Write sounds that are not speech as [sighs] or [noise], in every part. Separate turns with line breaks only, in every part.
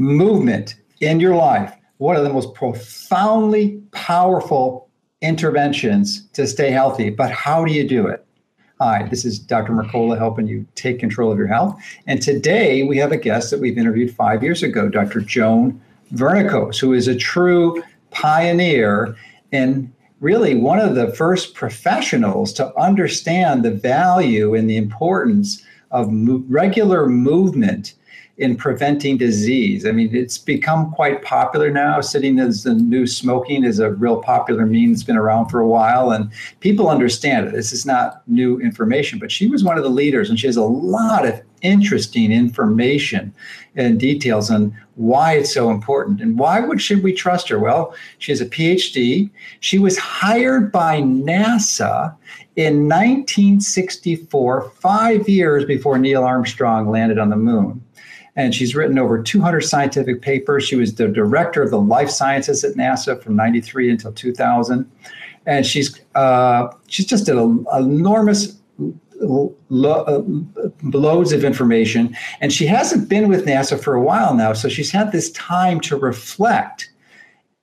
movement in your life, one of the most profoundly powerful interventions to stay healthy. But how do you do it? Hi, this is Dr. Mercola helping you take control of your health. And today we have a guest that we've interviewed five years ago, Dr. Joan Vernikos, who is a true pioneer and really one of the first professionals to understand the value and the importance of mo- regular movement in preventing disease. I mean, it's become quite popular now. Sitting as the new smoking is a real popular meme that's been around for a while, and people understand it. This is not new information, but she was one of the leaders, and she has a lot of interesting information and details on why it's so important and why would should we trust her well she has a phd she was hired by nasa in 1964 five years before neil armstrong landed on the moon and she's written over 200 scientific papers. She was the director of the life sciences at NASA from 93 until 2000. And she's uh, she's just did an enormous uh, loads of information. And she hasn't been with NASA for a while now, so she's had this time to reflect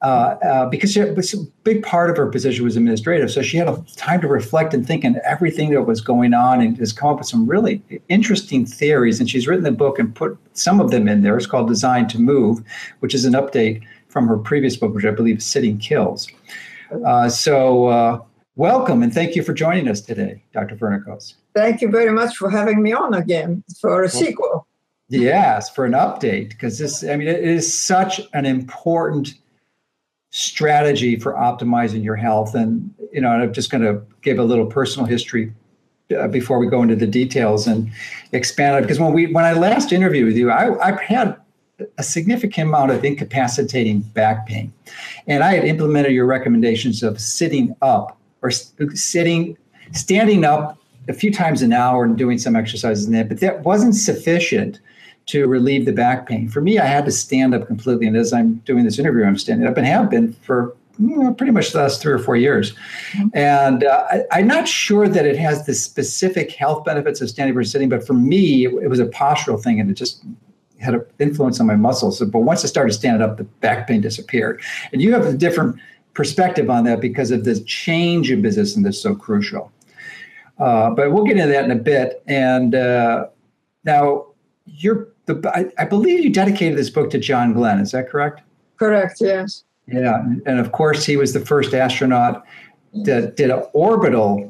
uh, uh, because she, a big part of her position was administrative. So she had a time to reflect and think on everything that was going on and has come up with some really interesting theories. And she's written the book and put some of them in there. It's called Design to Move, which is an update from her previous book, which I believe is Sitting Kills. Uh, so uh, welcome and thank you for joining us today, Dr. Vernikos.
Thank you very much for having me on again for a sequel.
Yes, for an update, because this, I mean, it is such an important – strategy for optimizing your health. And you know, I'm just going to give a little personal history uh, before we go into the details and expand it. Because when we when I last interviewed with you, I, I had a significant amount of incapacitating back pain, and I had implemented your recommendations of sitting up or sitting, standing up a few times an hour and doing some exercises in that, but that wasn't sufficient to relieve the back pain. For me, I had to stand up completely. And as I'm doing this interview, I'm standing up and have been for pretty much the last three or four years. Mm-hmm. And uh, I, am not sure that it has the specific health benefits of standing versus sitting, but for me, it, it was a postural thing and it just had an influence on my muscles. But once I started standing up, the back pain disappeared. And you have a different perspective on that because of the change in business and that's so crucial. Uh, but we'll get into that in a bit. And uh, now, you're the, I, I, believe you dedicated this book to John Glenn. Is that correct?
Correct. Yes.
Yeah, and of course he was the first astronaut that did an orbital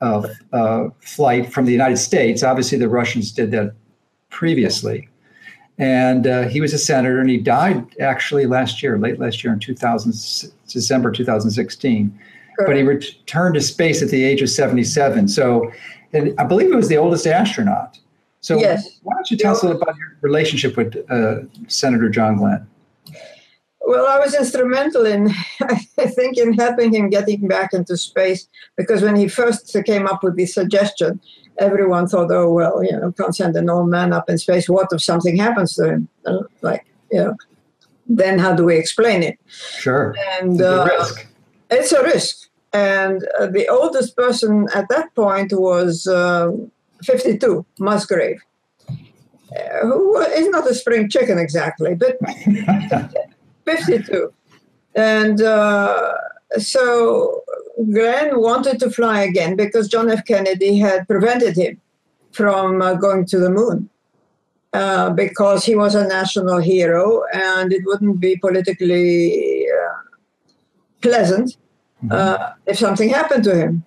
uh, uh, flight from the United States. Obviously, the Russians did that previously, and uh, he was a senator, and he died actually last year, late last year in 2000, December 2016. Correct. But he returned to space at the age of 77. So, and I believe it was the oldest astronaut. So, yes. why don't you tell us about your relationship with uh, Senator John Glenn?
Well, I was instrumental in, [laughs] I think, in helping him getting back into space because when he first came up with the suggestion, everyone thought, oh, well, you know, can't send an old man up in space. What if something happens to him? Uh, like, you know, then how do we explain it?
Sure.
And it's a uh, risk. It's a risk. And uh, the oldest person at that point was um, 52, Musgrave, uh, who is not a spring chicken exactly, but [laughs] 52. And uh, so Glenn wanted to fly again because John F. Kennedy had prevented him from uh, going to the moon. Uh, because he was a national hero and it wouldn't be politically uh, pleasant mm-hmm. uh, if something happened to him.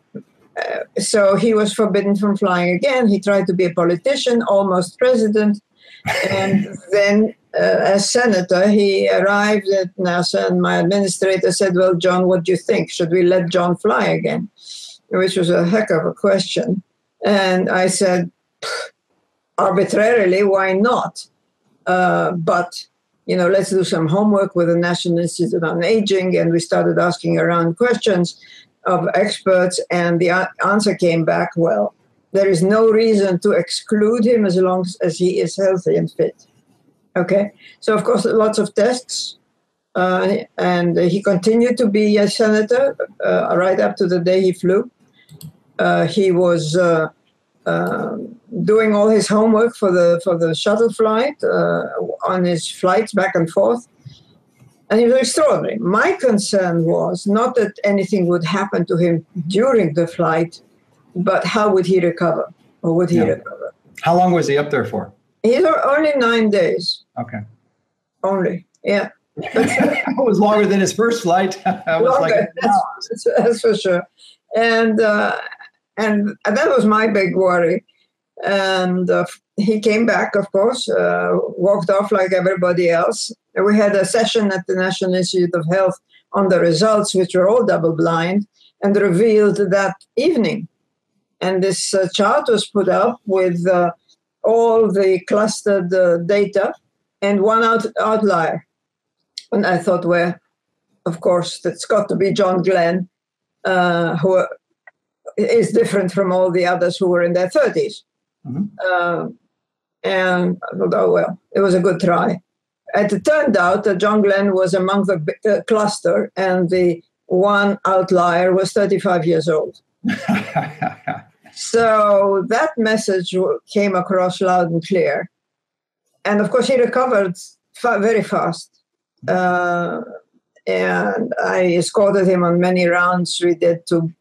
Uh, so he was forbidden from flying again. He tried to be a politician, almost president. And [laughs] then, uh, as senator, he arrived at NASA, and my administrator said, Well, John, what do you think? Should we let John fly again? Which was a heck of a question. And I said, arbitrarily, why not? Uh, but you know, let's do some homework with the National Institute on Aging. And we started asking around questions of experts, and the answer came back well. There is no reason to exclude him as long as he is healthy and fit. Okay, so of course, lots of tests, uh, and he continued to be a senator uh, right up to the day he flew. Uh, he was uh, um, doing all his homework for the for the shuttle flight uh, on his flights back and forth, and he was extraordinary. My concern was not that anything would happen to him during the flight, but how would he recover, or would he yeah. recover?
How long was he up there for?
He's only nine days.
Okay.
Only, yeah. [laughs]
it was longer than his first flight. [laughs] longer, like,
that's, that's, for sure. And uh, and that was my big worry. And uh, he came back, of course, uh, walked off like everybody else. We had a session at the National Institute of Health on the results, which were all double blind, and revealed that evening. And this uh, chart was put up with uh, all the clustered uh, data and one out- outlier. And I thought, well, of course, that's got to be John Glenn, uh, who is different from all the others who were in their 30s. Mm-hmm. Uh, and I thought, oh, well, it was a good try. And it turned out that John Glenn was among the uh, cluster, and the one outlier was 35 years old. [laughs] so that message came across loud and clear. And of course, he recovered fa- very fast. Uh, and I escorted him on many rounds we did to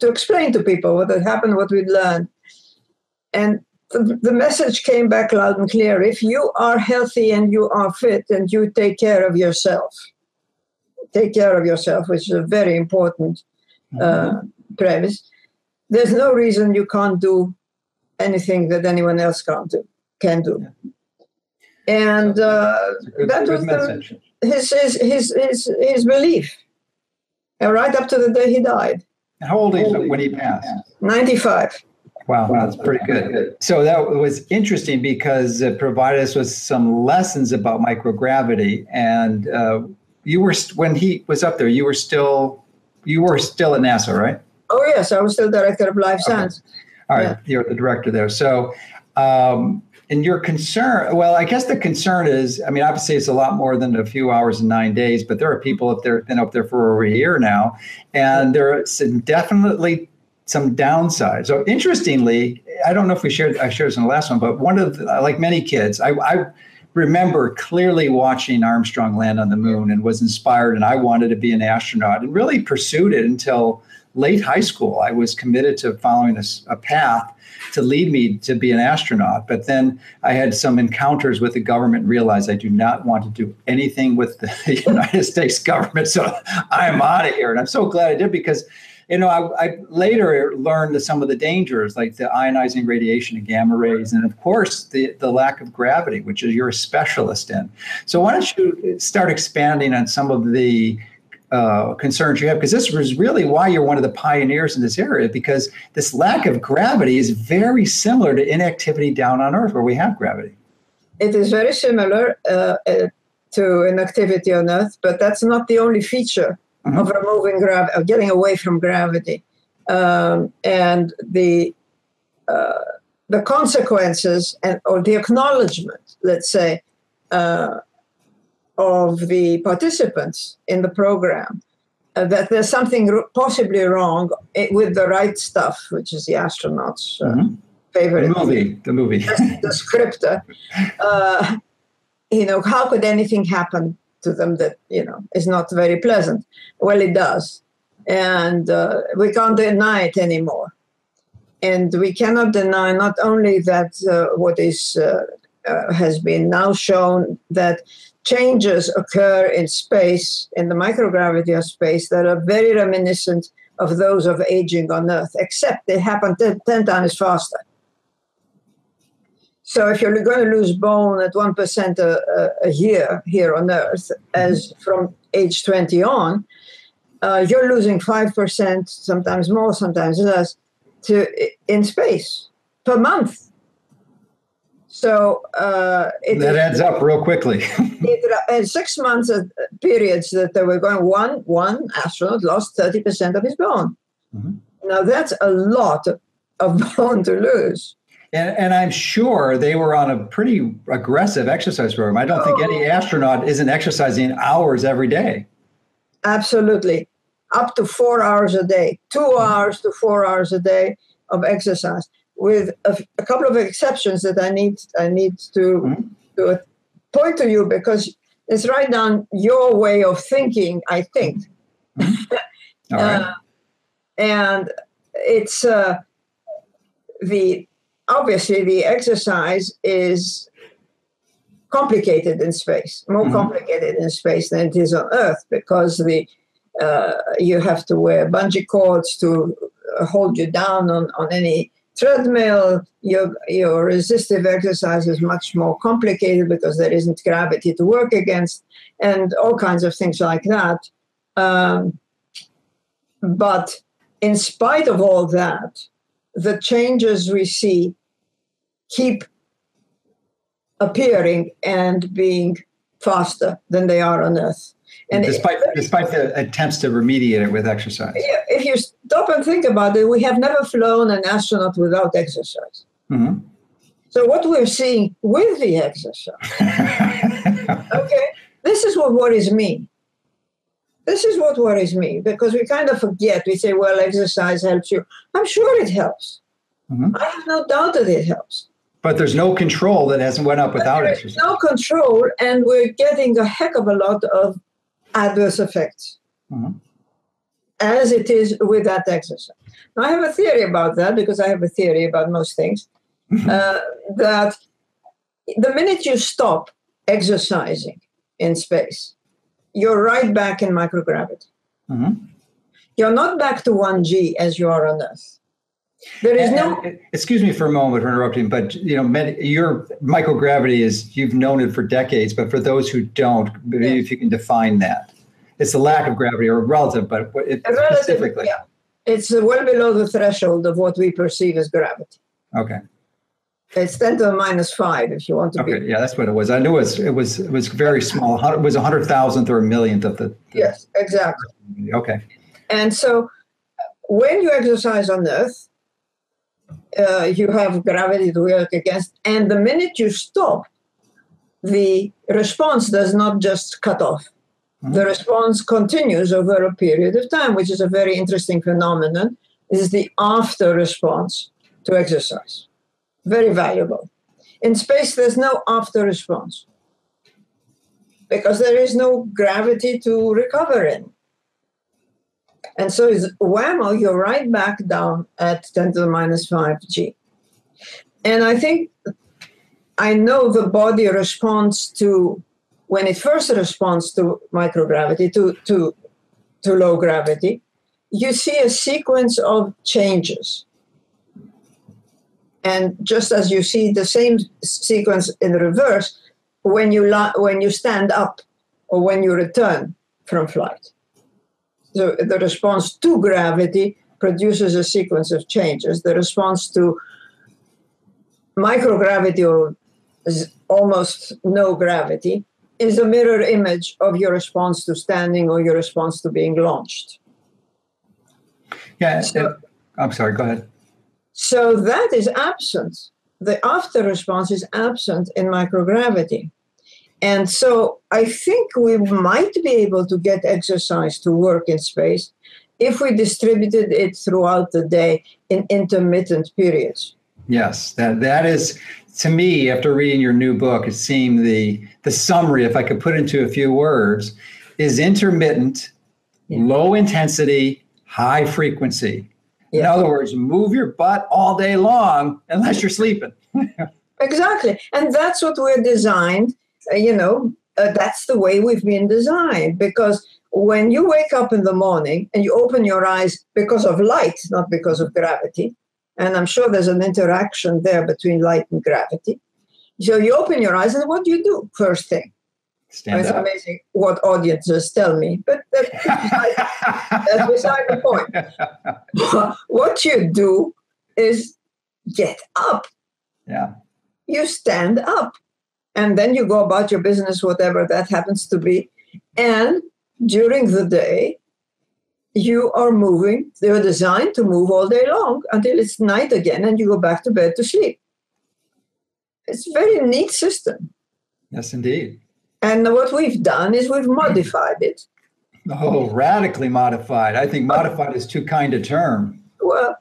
to explain to people what had happened, what we'd learned. And the, message came back loud and clear. If you are healthy and you are fit and you take care of yourself, take care of yourself, which is a very important uh, mm-hmm. premise, there's no reason you can't do anything that anyone else can't do, can do. And uh, good, that was the, his, his, his, his, his belief. And right up to the day he died.
How old is he when he passed?
95.
Wow, that's pretty good. So that was interesting because it provided us with some lessons about microgravity. And uh, you were when he was up there, you were still you were still at NASA, right?
Oh yes, I was still director of life science.
Okay. All right, yeah. you're the director there. So um, and your concern, well, I guess the concern is, I mean, obviously it's a lot more than a few hours and nine days, but there are people up there been up there for over a year now, and there are definitely some downsides. So interestingly, I don't know if we shared I shared this in the last one, but one of the, like many kids, I, I remember clearly watching Armstrong land on the moon and was inspired, and I wanted to be an astronaut and really pursued it until late high school. I was committed to following a, a path to lead me to be an astronaut. But then I had some encounters with the government and realized I do not want to do anything with the [laughs] United States government. So I'm out of here. And I'm so glad I did because you know, I, I, later learned some of the dangers, like the ionizing radiation and gamma rays, and of course the the lack of gravity, which is you're a specialist in. So why don't you start expanding on some of the uh, concerns you have? Because this was really why you're one of the pioneers in this area because this lack of gravity is very similar to inactivity down on earth where we have gravity.
It is very similar uh, uh, to inactivity on earth but that's not the only feature mm-hmm. of removing gravity of getting away from gravity um, and the uh, the consequences and or the acknowledgement let's say uh, of the participants in the program uh, that there's something r- possibly wrong with the right stuff, which is the astronauts' uh, mm-hmm. favorite
the movie. The movie, [laughs]
the, the script. Uh, you know, how could anything happen to them that you know is not very pleasant? Well, it does, and uh, we can't deny it anymore. And we cannot deny not only that uh, what is uh, has been now shown that changes occur in space, in the microgravity of space, that are very reminiscent of those of aging on Earth, except they happen 10, 10 times faster. So if you're going to lose bone at 1% a, a, year here on Earth, as from age 20 on, uh, you're losing 5%, sometimes more, sometimes less, to in space per month. So uh,
that adds up real quickly. [laughs]
it, in six months of periods that they were going, one one astronaut lost thirty percent of his bone. Mm-hmm. Now that's a lot of [laughs] bone to lose.
And, and, I'm sure they were on a pretty aggressive exercise program. I don't oh. think any astronaut isn't exercising hours every day.
Absolutely, up to four hours a day, 2 mm-hmm. hours to four hours a day of exercise with a, a, couple of exceptions that I need I need to mm-hmm. to point to you because it's right down your way of thinking. I think,
mm-hmm. [laughs] uh,
and it's uh, the obviously the exercise is complicated in space, more mm-hmm. complicated in space than it is on Earth because the uh, you have to wear bungee cords to hold you down on, on any treadmill. Your, your resistive exercise is much more complicated because there isn't gravity to work against, and all kinds of things like that. Um, but in spite of all that, the changes we see keep appearing and being faster than they are on Earth.
And despite despite the attempts to remediate it with exercise.
If you stop and think about it, we have never flown an astronaut without exercise. Mm-hmm. So what we're seeing with the exercise, [laughs] okay, this is what worries me. This is what worries me because we kind of forget. We say, "Well, exercise helps you." I'm sure it helps. Mm-hmm. I have no doubt that it helps.
But there's no control that hasn't went up without exercise.
No control, and we're getting a heck of a lot of adverse effects, mm-hmm. as it is with that exercise. Now, I have a theory about that because I have a theory about most things. Mm-hmm. Uh, that the minute you stop exercising in space, you're right back in microgravity. Mm-hmm. You're not back to 1G as you are on Earth. There is no.
excuse me for a moment for interrupting, but you know, your microgravity is you've known it for decades. But for those who don't, maybe yeah. if you can define that, it's the lack of gravity or relative, but it, relative, specifically,
yeah. it's well below the threshold of what we perceive as gravity.
Okay.
It's ten to the minus five, if you want to
okay, be. Yeah, that's what it was. I knew it was. It was. It was very small. It was a hundred thousandth or a millionth of the, the.
Yes, exactly.
Okay.
And so, when you exercise on Earth, uh, you have gravity to work against. And the minute you stop, the response does not just cut off. Mm-hmm. The response continues over a period of time, which is a very interesting phenomenon. This is the after response to exercise. Very valuable. In space, there's no after response because there is no gravity to recover in. And so it's whammo, you're right back down at 10 to the minus 5 G. And I think I know the body responds to, when it first responds to microgravity, to, to, to low gravity, you see a sequence of changes. And just as you see the same sequence in reverse when you, when you stand up or when you return from flight the, the response to gravity produces a sequence of changes. The response to microgravity or almost no gravity is a mirror image of your response to standing or your response to being launched.
Yeah, so, uh, I'm sorry, go ahead.
So that is absent. The after response is absent in microgravity. And so I think we might be able to get exercise to work in space if we distributed it throughout the day in intermittent periods.
Yes, that that is to me after reading your new book, it seemed the the summary, if I could put into a few words, is intermittent, yeah. low intensity, high frequency. Yeah. In other words, move your butt all day long unless you're sleeping. [laughs]
exactly. And that's what we're designed you know, uh, that's the way we've been designed because when you wake up in the morning and you open your eyes because of light, not because of gravity, and I'm sure there's an interaction there between light and gravity. So you open your eyes, and what do you do first thing?
Stand
it's
up.
amazing what audiences tell me, but that's beside, that's beside the point. [laughs] what you do is get up.
Yeah.
You stand up and then you go about your business, whatever that happens to be. And during the day, you are moving, they're designed to move all day long until it's night again and you go back to bed to sleep. It's a very neat system.
Yes, indeed.
And what we've done is we've modified it.
Oh, radically modified. I think modified is too kind a term.
Well,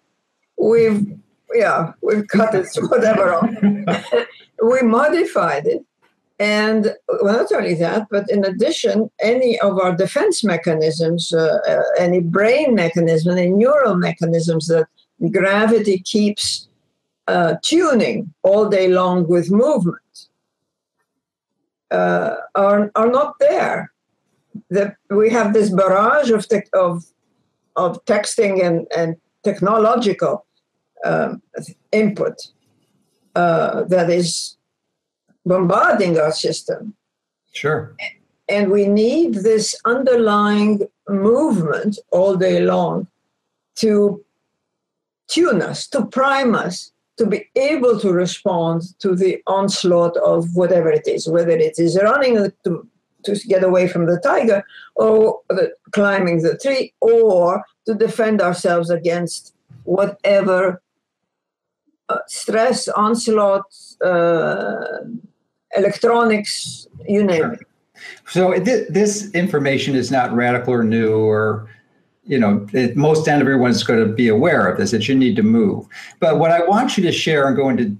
we've yeah, we've cut it whatever [laughs] we modified it. And well, not only that, but in addition, any of our defense mechanisms, uh, uh, any brain mechanism, any neural mechanisms that gravity keeps uh, tuning all day long with movement uh, are, are not there. The, we have this barrage of, te- of, of texting and, and technological um, input uh, that is bombarding our system.
Sure.
And we need this underlying movement all day long to tune us, to prime us, to be able to respond to the onslaught of whatever it is, whether it is running to, to get away from the tiger or the, climbing the tree or to defend ourselves against whatever stress, onslaught, uh, electronics, you name it.
So th- this information is not radical or new or you know, it, most everyone's going to be aware of this that you need to move. But what I want you to share and go into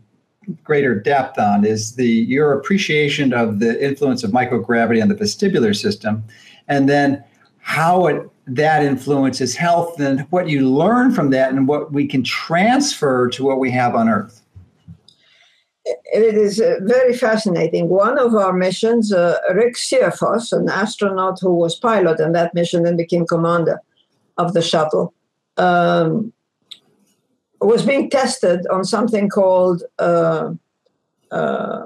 greater depth on is the your appreciation of the influence of microgravity on the vestibular system, and then how it that influences health and what you learn from that and what we can transfer to what we have on Earth
it is uh, very fascinating. One of our missions, uh, Rick Searfoss, an astronaut who was pilot in that mission and became commander of the shuttle, um, was being tested on something called uh, uh,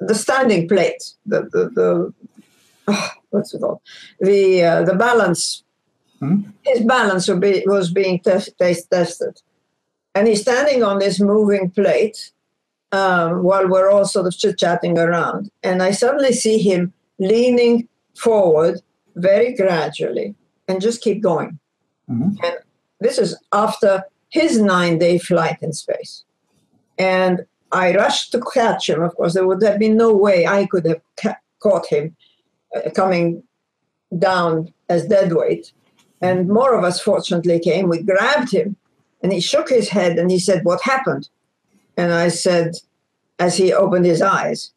the standing plate, the, the, the what's it called? The, uh, the balance. Hmm? His balance be, was being test, test, tested. And he's standing on this moving plate um, while we're all sort of chit chatting around. And I suddenly see him leaning forward very gradually and just keep going. Mm-hmm. And this is after his nine day flight in space. And I rushed to catch him. Of course, there would have been no way I could have ca- caught him Uh, coming down as dead weight. And more of us, fortunately, came. We grabbed him and he shook his head and he said, What happened? And I said, as he opened his eyes,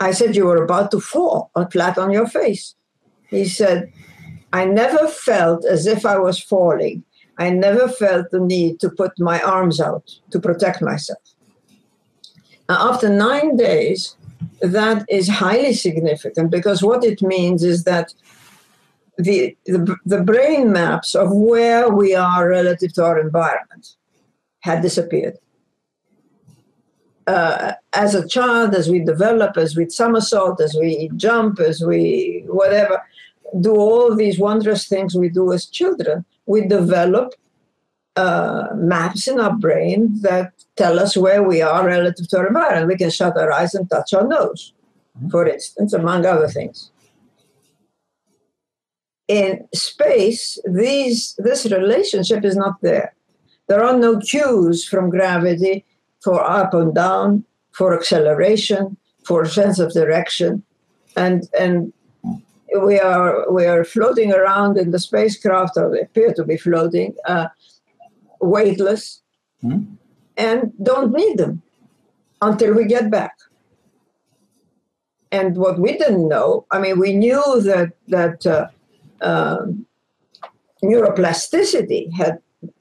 I said, You were about to fall or flat on your face. He said, I never felt as if I was falling. I never felt the need to put my arms out to protect myself. Now, after nine days, that is highly significant because what it means is that the, the, the brain maps of where we are relative to our environment had disappeared. Uh, as a child, as we develop, as we somersault, as we jump, as we whatever, do all these wondrous things we do as children, we develop uh, maps in our brain that tell us where we are relative to our environment. We can shut our eyes and touch our nose, mm-hmm. for instance, among other things. In space, these, this relationship is not there. There are no cues from gravity for up and down, for acceleration, for sense of direction, and and we are we are floating around in the spacecraft, or appear to be floating, uh, weightless, mm-hmm. and don't need them until we get back. And what we didn't know, I mean, we knew that that uh, um, neuroplasticity had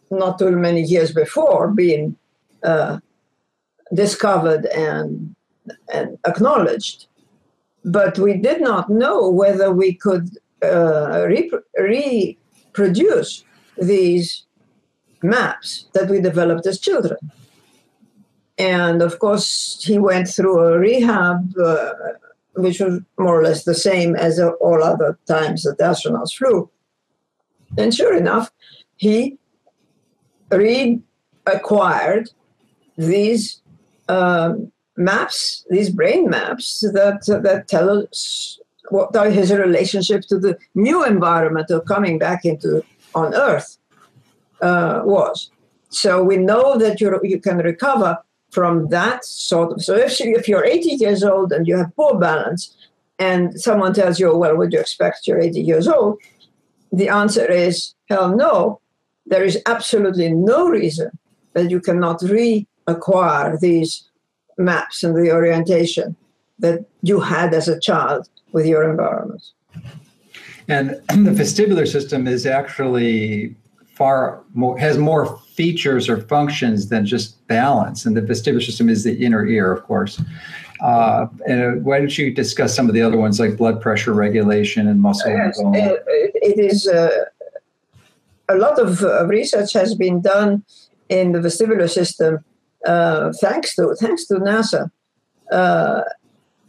not too many years before been uh, discovered and, and acknowledged. But we did not know whether we could uh, reproduce these maps that we developed as children. And of course, he went through a rehab, uh, which was more or less the same as all other times that astronauts flew. And sure enough, he reacquired these um, maps, these brain maps that that tell us what his relationship to the new environment of coming back into on Earth uh, was. So we know that you you can recover from that sort of. So if, you, if you're 80 years old and you have poor balance, and someone tells you, well, would you expect you're 80 years old? The answer is hell no. There is absolutely no reason that you cannot reacquire these maps and the orientation that you had as a child with your environment.
And [clears throat] the vestibular system is actually far more has more features or functions than just balance. And the vestibular system is the inner ear, of course. Uh, and uh, why don't you discuss some of the other ones like blood pressure regulation and muscle?
Yes, it, it is uh, a lot of uh, research has been done in the vestibular system uh, thanks to thanks to NASA. Uh,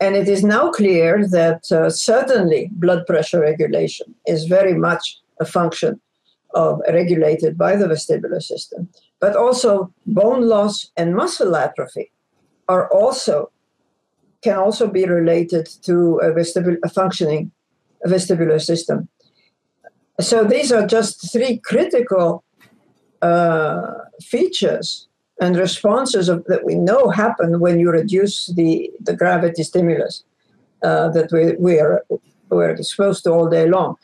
and it is now clear that certainly blood pressure regulation is very much a function of regulated by the vestibular system, but also bone loss and muscle atrophy are also can also be related to a, vestibul- a functioning vestibular system. So these are just three critical uh, features and responses of, that we know happen when you reduce the, the gravity stimulus uh, that we, we are we're exposed to all day long.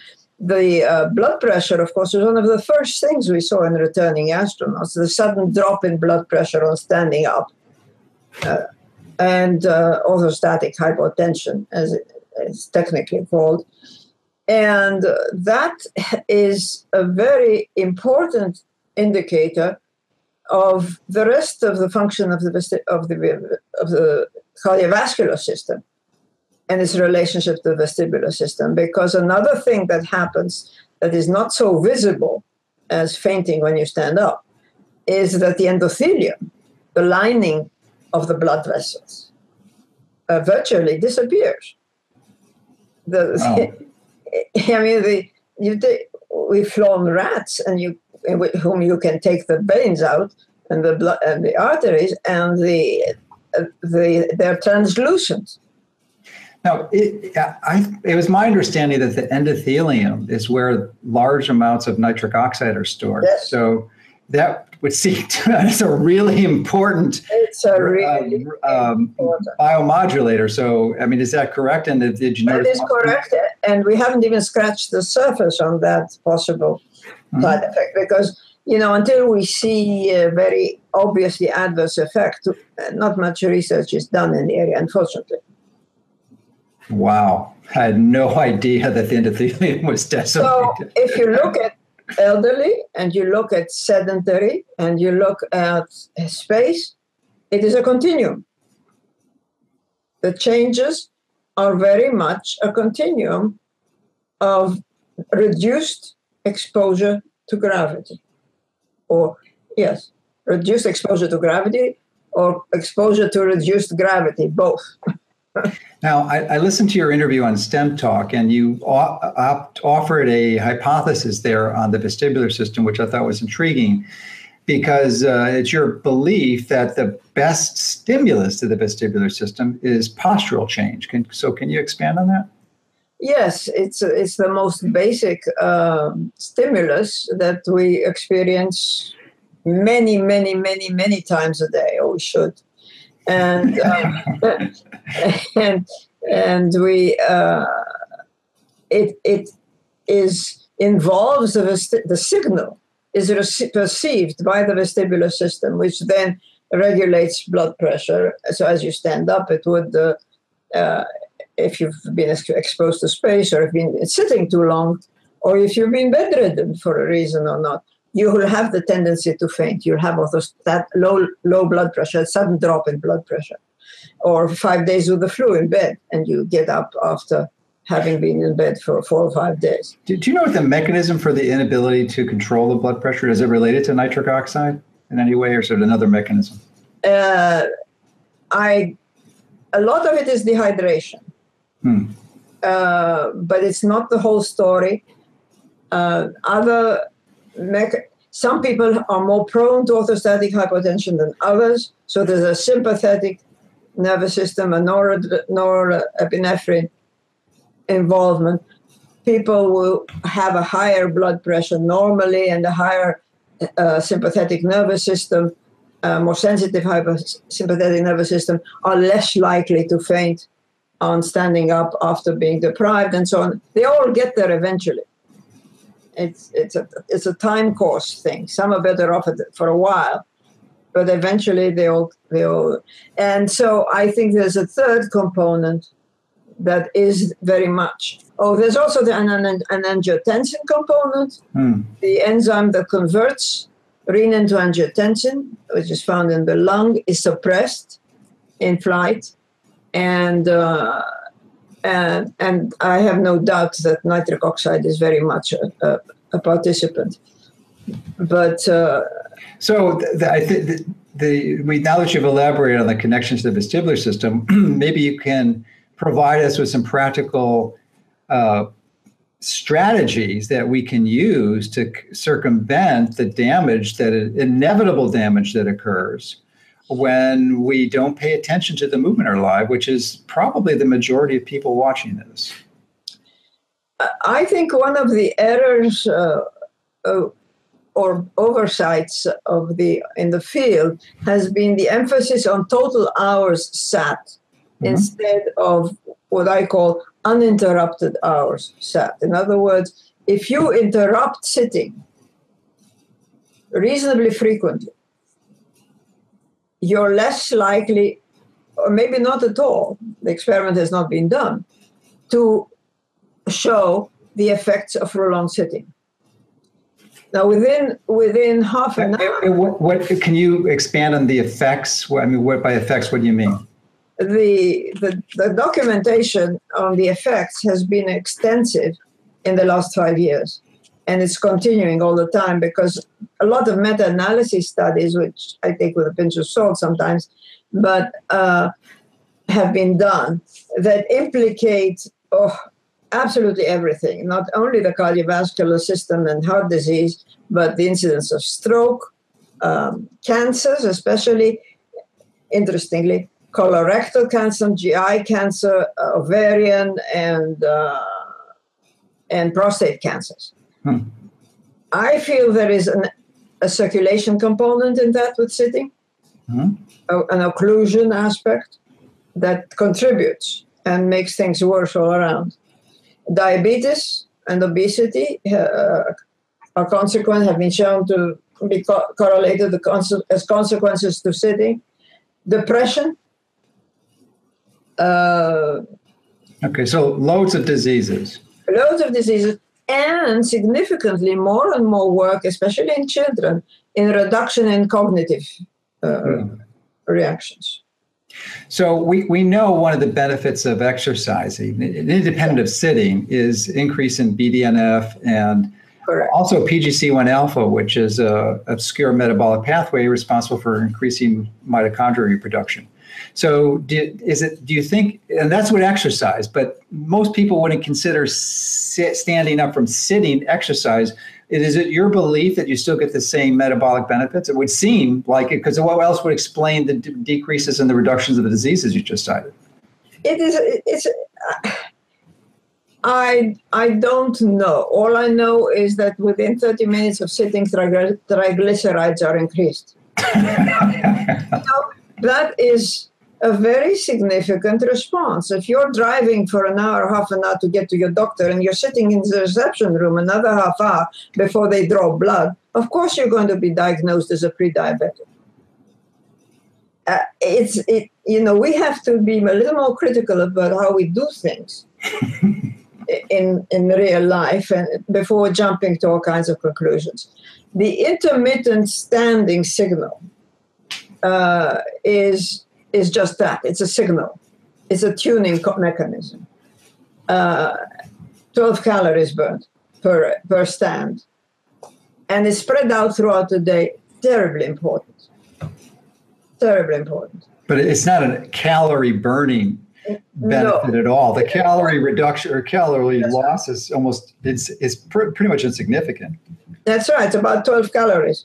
The uh, blood pressure, of course, is one of the first things we saw in returning astronauts the sudden drop in blood pressure on standing up. Uh, and uh, orthostatic hypotension, as it's technically called. And that is a very important indicator of the rest of the function of the, of the, of the cardiovascular system and its relationship to the vestibular system. Because another thing that happens that is not so visible as fainting when you stand up is that the endothelium, the lining of the blood vessels uh, virtually disappears. The, oh. [laughs] I mean, the, you we've flown rats, and you whom you can take the veins out and the blood and the arteries, and the uh, the they're translucent.
Now, it, I, it was my understanding that the endothelium is where large amounts of nitric oxide are stored.
Yes.
So that would seem to [laughs] it's a really important
it's a really
um, biomodulator so i mean is that correct and did you
notice that is correct and we haven't even scratched the surface on that possible mm-hmm. side effect because you know until we see a very obviously adverse effect not much research is done in the area unfortunately
wow I had no [laughs] idea that the endothelium was decimated.
So, if you look at elderly and you look at sedentary and you look at space, it is a continuum. The changes are very much a continuum of reduced exposure to gravity. Or, yes, reduced exposure to gravity or exposure to reduced gravity, both. [laughs]
now, I, I, listened to your interview on STEM Talk, and you offered a hypothesis there on the vestibular system, which I thought was intriguing because uh, it's your belief that the best stimulus to the vestibular system is postural change. Can, so, can you expand on that?
Yes, it's it's the most basic uh, stimulus that we experience many, many, many, many times a day, or we should and um, [laughs] and and we uh, it it is involves the, the signal is perceived by the vestibular system, which then regulates blood pressure. So as you stand up, it would. Uh, uh, if you've been exposed to space or you've been sitting too long, or if you've been bedridden for a reason or not, you will have the tendency to faint. You'll have also that low low blood pressure, a sudden drop in blood pressure, or five days with the flu in bed, and you get up after having been in bed for four or five days.
Do, do you know what the mechanism for the inability to control the blood pressure is? It related to nitric oxide in any way, or is it another mechanism?
Uh, I a lot of it is dehydration, hmm. uh, but it's not the whole story. Uh, other some people are more prone to orthostatic hypotension than others. So there's a sympathetic nervous system, a norepinephrine involvement. People will have a higher blood pressure normally and a higher uh, sympathetic nervous system, uh, more sensitive sympathetic nervous system, are less likely to faint on standing up after being deprived and so on. They all get there eventually it's it's a it's a time course thing. Some are better off for a while, but eventually they all they all and so I think there's a third component that is very much oh there's also the an, an, an angiotensin component hmm. the enzyme that converts renin to angiotensin which is found in the lung is suppressed in flight and uh, and and I have no doubt that nitric oxide is very much a, a, a participant. But uh,
so I think the, the we, now that you've elaborated on the connections to the vestibular system, [clears throat] maybe you can provide us with some practical uh, strategies that we can use to circumvent the damage that inevitable damage that occurs when we don't pay attention to the movement in our life, which is probably the majority of people watching this.
I think one of the errors uh, uh, or oversights of the in the field has been the emphasis on total hours sat mm-hmm. instead of what I call uninterrupted hours sat. In other words, if you interrupt sitting reasonably frequently, you're less likely, or maybe not at all, the experiment has not been done, to show the effects of prolonged sitting. Now, within within half an hour.
What, what can you expand on the effects? What, I mean, what by effects? What do you mean?
The, the the documentation on the effects has been extensive in the last five years, and it's continuing all the time because a lot of meta-analysis studies, which I take with a pinch of salt sometimes, but uh, have been done that implicate oh, absolutely everything, not only the cardiovascular system and heart disease, but the incidence of stroke, um, cancers, especially, interestingly, colorectal cancer, GI cancer, ovarian, and, uh, and prostate cancers. Hmm. I feel there is an, a circulation component in that with sitting, hmm. an occlusion aspect that contributes and makes things worse all around diabetes and obesity uh, are consequent have been shown to be co- correlated as consequences to sitting. Depression. Uh,
okay, so loads of diseases.
Loads of diseases, and significantly more and more work, especially in children, in reduction in cognitive uh, mm. reactions.
So we, we know one of the benefits of exercising, independent of sitting, is increase in BDNF and Correct. also PGC1 alpha, which is a obscure metabolic pathway responsible for increasing mitochondrial reproduction. So do, is it? Do you think? And that's what exercise. But most people wouldn't consider sit, standing up from sitting exercise is it your belief that you still get the same metabolic benefits? It would seem like it, because what else would explain the d- decreases and the reductions of the diseases you just cited?
It is. It's. Uh, I I don't know. All I know is that within 30 minutes of sitting, triglycerides are increased. [laughs] so that is a very significant response. If you're driving for an hour, half an hour to get to your doctor, and you're sitting in the reception room another half hour before they draw blood, of course you're going to be diagnosed as a pre-diabetic. Uh, it's it, you know we have to be a little more critical about how we do things [laughs] in in real life and before jumping to all kinds of conclusions. The intermittent standing signal uh, is is just that it's a signal, it's a tuning mechanism. Uh, 12 calories burned per, per stand. And it's spread out throughout the day. Terribly important. Terribly important.
But it's not a calorie burning benefit no. at all. The calorie reduction or calorie That's loss right. is almost it's it's pr- pretty much insignificant.
That's right. It's about 12 calories.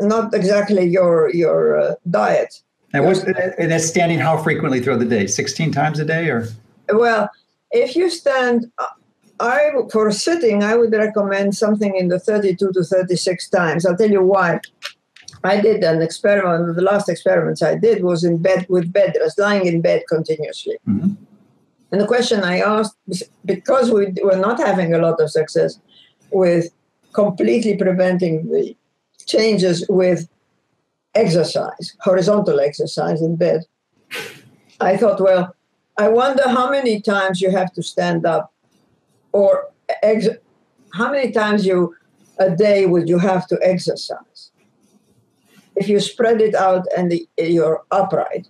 Not exactly your your uh, diet.
And what's and it's standing how frequently throughout the day? Sixteen times a day, or?
Well, if you stand, I for sitting, I would recommend something in the thirty-two to thirty-six times. I'll tell you why. I did an experiment. The last experiments I did was in bed with bed rest, lying in bed continuously. Mm-hmm. And the question I asked, because we were not having a lot of success with completely preventing the changes with exercise, horizontal exercise in bed. I thought, well, I wonder how many times you have to stand up, or ex- how many times you a day would you have to exercise if you spread it out and the, you're upright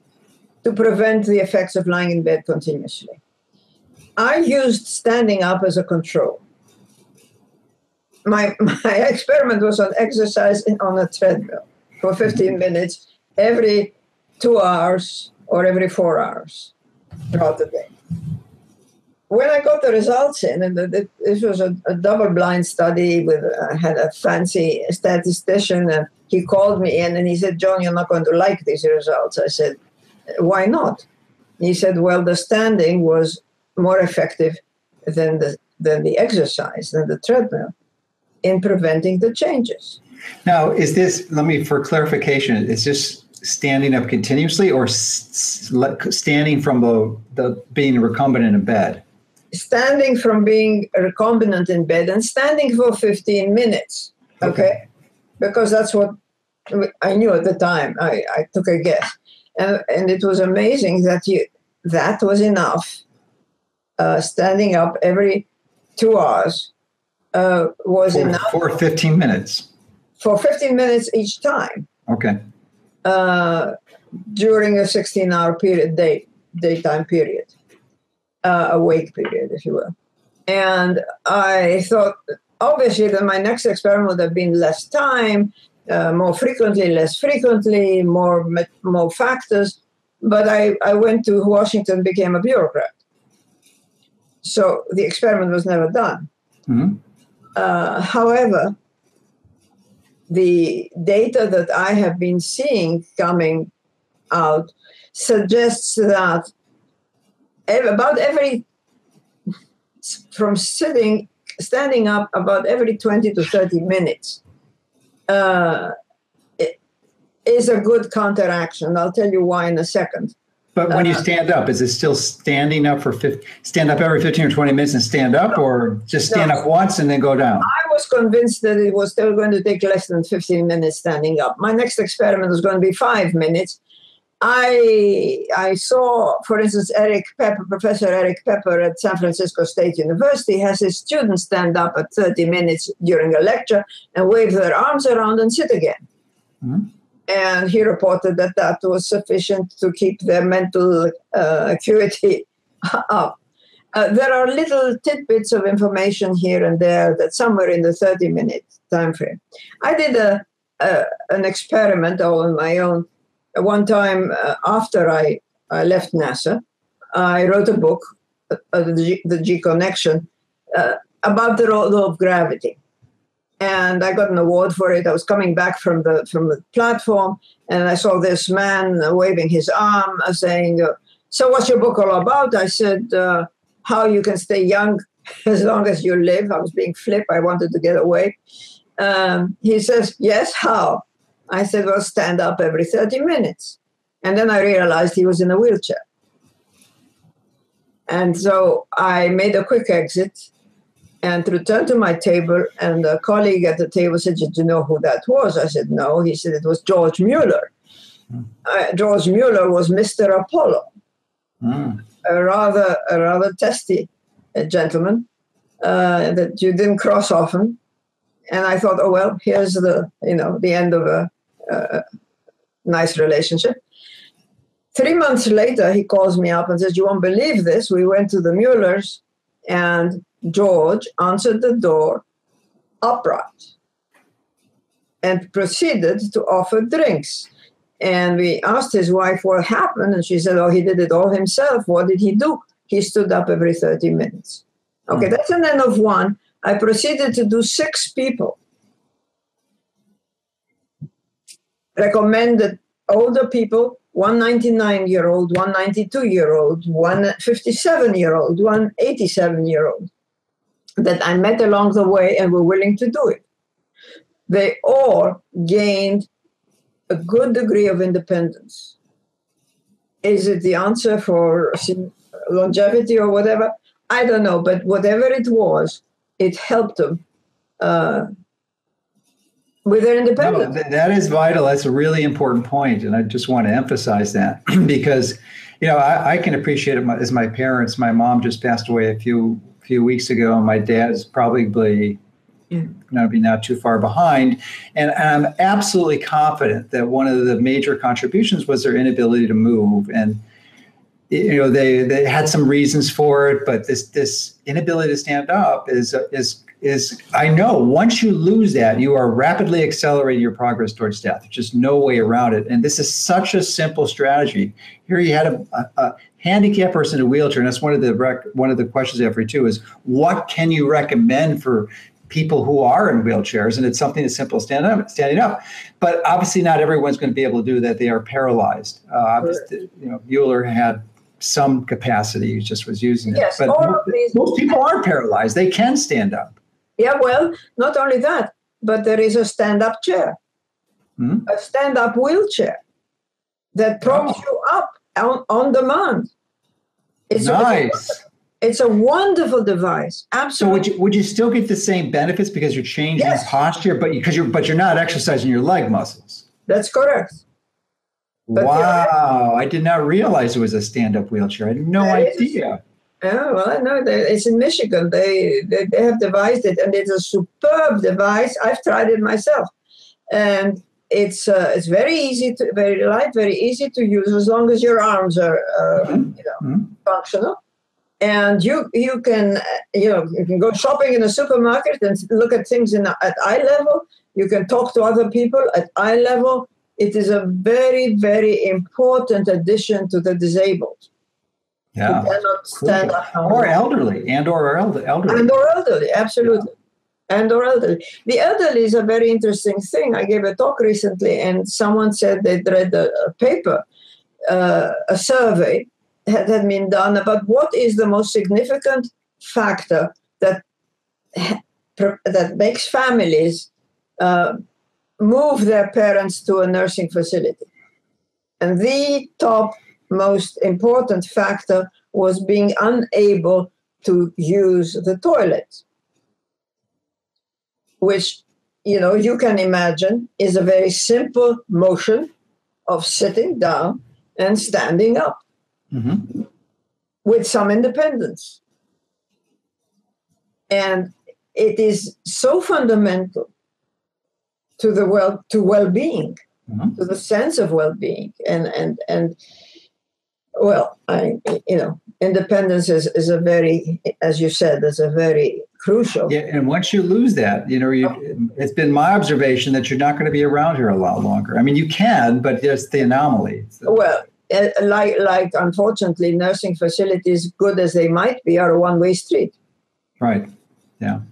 to prevent the effects of lying in bed continuously. I used standing up as a control. My, [laughs] my experiment was on exercise on a treadmill for 15 minutes every two hours or every four hours throughout the day. When I got the results in, and this was a, a double-blind study with I had a fancy statistician, and he called me in and he said, "Joan, you're not going to like these results." I said, "Why not?" He said, "Well, the standing was more effective than the than the exercise, than the treadmill, in preventing the changes."
Now, is this, let me, for clarification, is this standing up continuously or standing from the, the being recumbent in a bed?
Standing from being recumbent in bed and standing for 15 minutes, okay? okay. Because that's what I knew at the time. I, I took a guess. And, and it was amazing that you that was enough. Uh, standing up every two hours uh, was
for,
enough.
For 15 minutes
for 15 minutes each time.
Okay.
Uh, during a 16 hour period, day, daytime period, uh, awake period, if you will. And I thought, obviously, that my next experiment would have been less time, uh, more frequently, less frequently, more, more factors. But I, I went to Washington, became a bureaucrat. So the experiment was never done. Mm-hmm. Uh, however, the data that I have been seeing coming out suggests that about every from sitting standing up about every 20 to 30 minutes uh, is a good counteraction. I'll tell you why in a second
but when you uh, stand up, is it still standing up for 50, stand up every 15 or 20 minutes and stand up, or just stand no. up once and then go down?
I was convinced that it was still going to take less than 15 minutes standing up. My next experiment was going to be five minutes. I I saw, for instance, Erik Peper, Professor Erik Peper at San Francisco State University has his students stand up at 30 minutes during a lecture and wave their arms around and sit again. Mm-hmm and he reported that that was sufficient to keep their mental uh, acuity [laughs] up. Uh, there are little tidbits of information here and there that somewhere in the 30 minute time frame. I did a, a an experiment all on my own. One time uh, after I, I left NASA, I wrote a book, uh, the, G, the G Connection, uh, about the role of gravity and I got an award for it. I was coming back from the from the platform, and I saw this man waving his arm, uh, saying, uh, "So, what's your book all about?" I said, uh, "How you can stay young [laughs] as long as you live." I was being flip. I wanted to get away. Um, he says, "Yes, how?" I said, "Well, stand up every thirty minutes," and then I realized he was in a wheelchair. And so I made a quick exit and returned to my table. And a colleague at the table said, Did you know who that was? I said, No. He said, It was George Mueller. Mm. Uh, George Mueller was Mr. Apollo, mm. a rather a rather testy uh, gentleman uh, that you didn't cross often. And I thought, oh well, here's the you know the end of a, a nice relationship. Three months later, he calls me up and says, "You won't believe this. We went to the Muellers, and George answered the door upright and proceeded to offer drinks. And we asked his wife what happened, and she said, Oh, he did it all himself. What did he do? He stood up every 30 minutes. Okay, hmm. that's an end of one. I proceeded to do six people. Recommended older people 199 year old, 192 year old, 157 year old, 187 year old that I met along the way and were willing to do it. They all gained a good degree of independence. Is it the answer for longevity or whatever? I don't know, but whatever it was, it helped them uh, with their independence.
No, that is vital. That's a really important point, and I just want to emphasize that [clears throat] because, you know, I, I can appreciate it as my parents. My mom just passed away a few few weeks ago, and my dad's probably yeah. going to be not too far behind. And, and I'm absolutely confident that one of the major contributions was their inability to move and you know they they had some reasons for it but this this inability to stand up is is is I know once you lose that, you are rapidly accelerating your progress towards death. There's just no way around it. And this is such a simple strategy. Here you had a, a, a handicapped person in a wheelchair, and that's one of the rec- one of the questions every two is what can you recommend for people who are in wheelchairs? And it's something as simple as standing up, standing up. But obviously, not everyone's going to be able to do that. They are paralyzed. Uh, you know, Mueller had some capacity, he just was using it.
Yes,
but most, most people are paralyzed. They can stand up.
Yeah, well, not only that, but there is a stand up chair, mm-hmm. a stand up wheelchair that props oh. you up on, on demand.
It's nice.
A, it's a wonderful device. Absolutely.
So would you would you still get the same benefits because you're changing yes. posture, but because you, are but you're not exercising your leg muscles?
That's correct.
But wow, I did not realize it was a stand-up wheelchair. I had no idea.
Yeah, well, I know it's in Michigan. They, they, they have devised it, and it's a superb device. I've tried it myself, and it's uh, it's very easy to very light, very easy to use as long as your arms are uh, mm-hmm. you know mm-hmm. functional. And you you can you know you can go shopping in a supermarket and look at things in at eye level. You can talk to other people at eye level. It is a very very important addition to the disabled
yeah. cannot stand cool. Or elderly, and or elderly.
And or elderly, absolutely. Yeah. And or elderly. The elderly is a very interesting thing. I gave a talk recently, and someone said they'd read a, a paper, uh, a survey that had been done about what is the most significant factor that that makes families uh, move their parents to a nursing facility. And the top most important factor was being unable to use the toilet, which, you know, you can imagine is a very simple motion of sitting down and standing up mm-hmm. with some independence. And it is so fundamental to the well to well-being, mm-hmm. to the sense of well-being, and and and well, I, you know, independence is, is a very, as you said, is a very crucial.
Yeah, and once you lose that, you know, you, it's been my observation that you're not going to be around here a lot longer. I mean, you can, but there's the anomaly.
So. Well, uh, like, like unfortunately, nursing facilities, good as they might be, are a one-way street.
Right. Yeah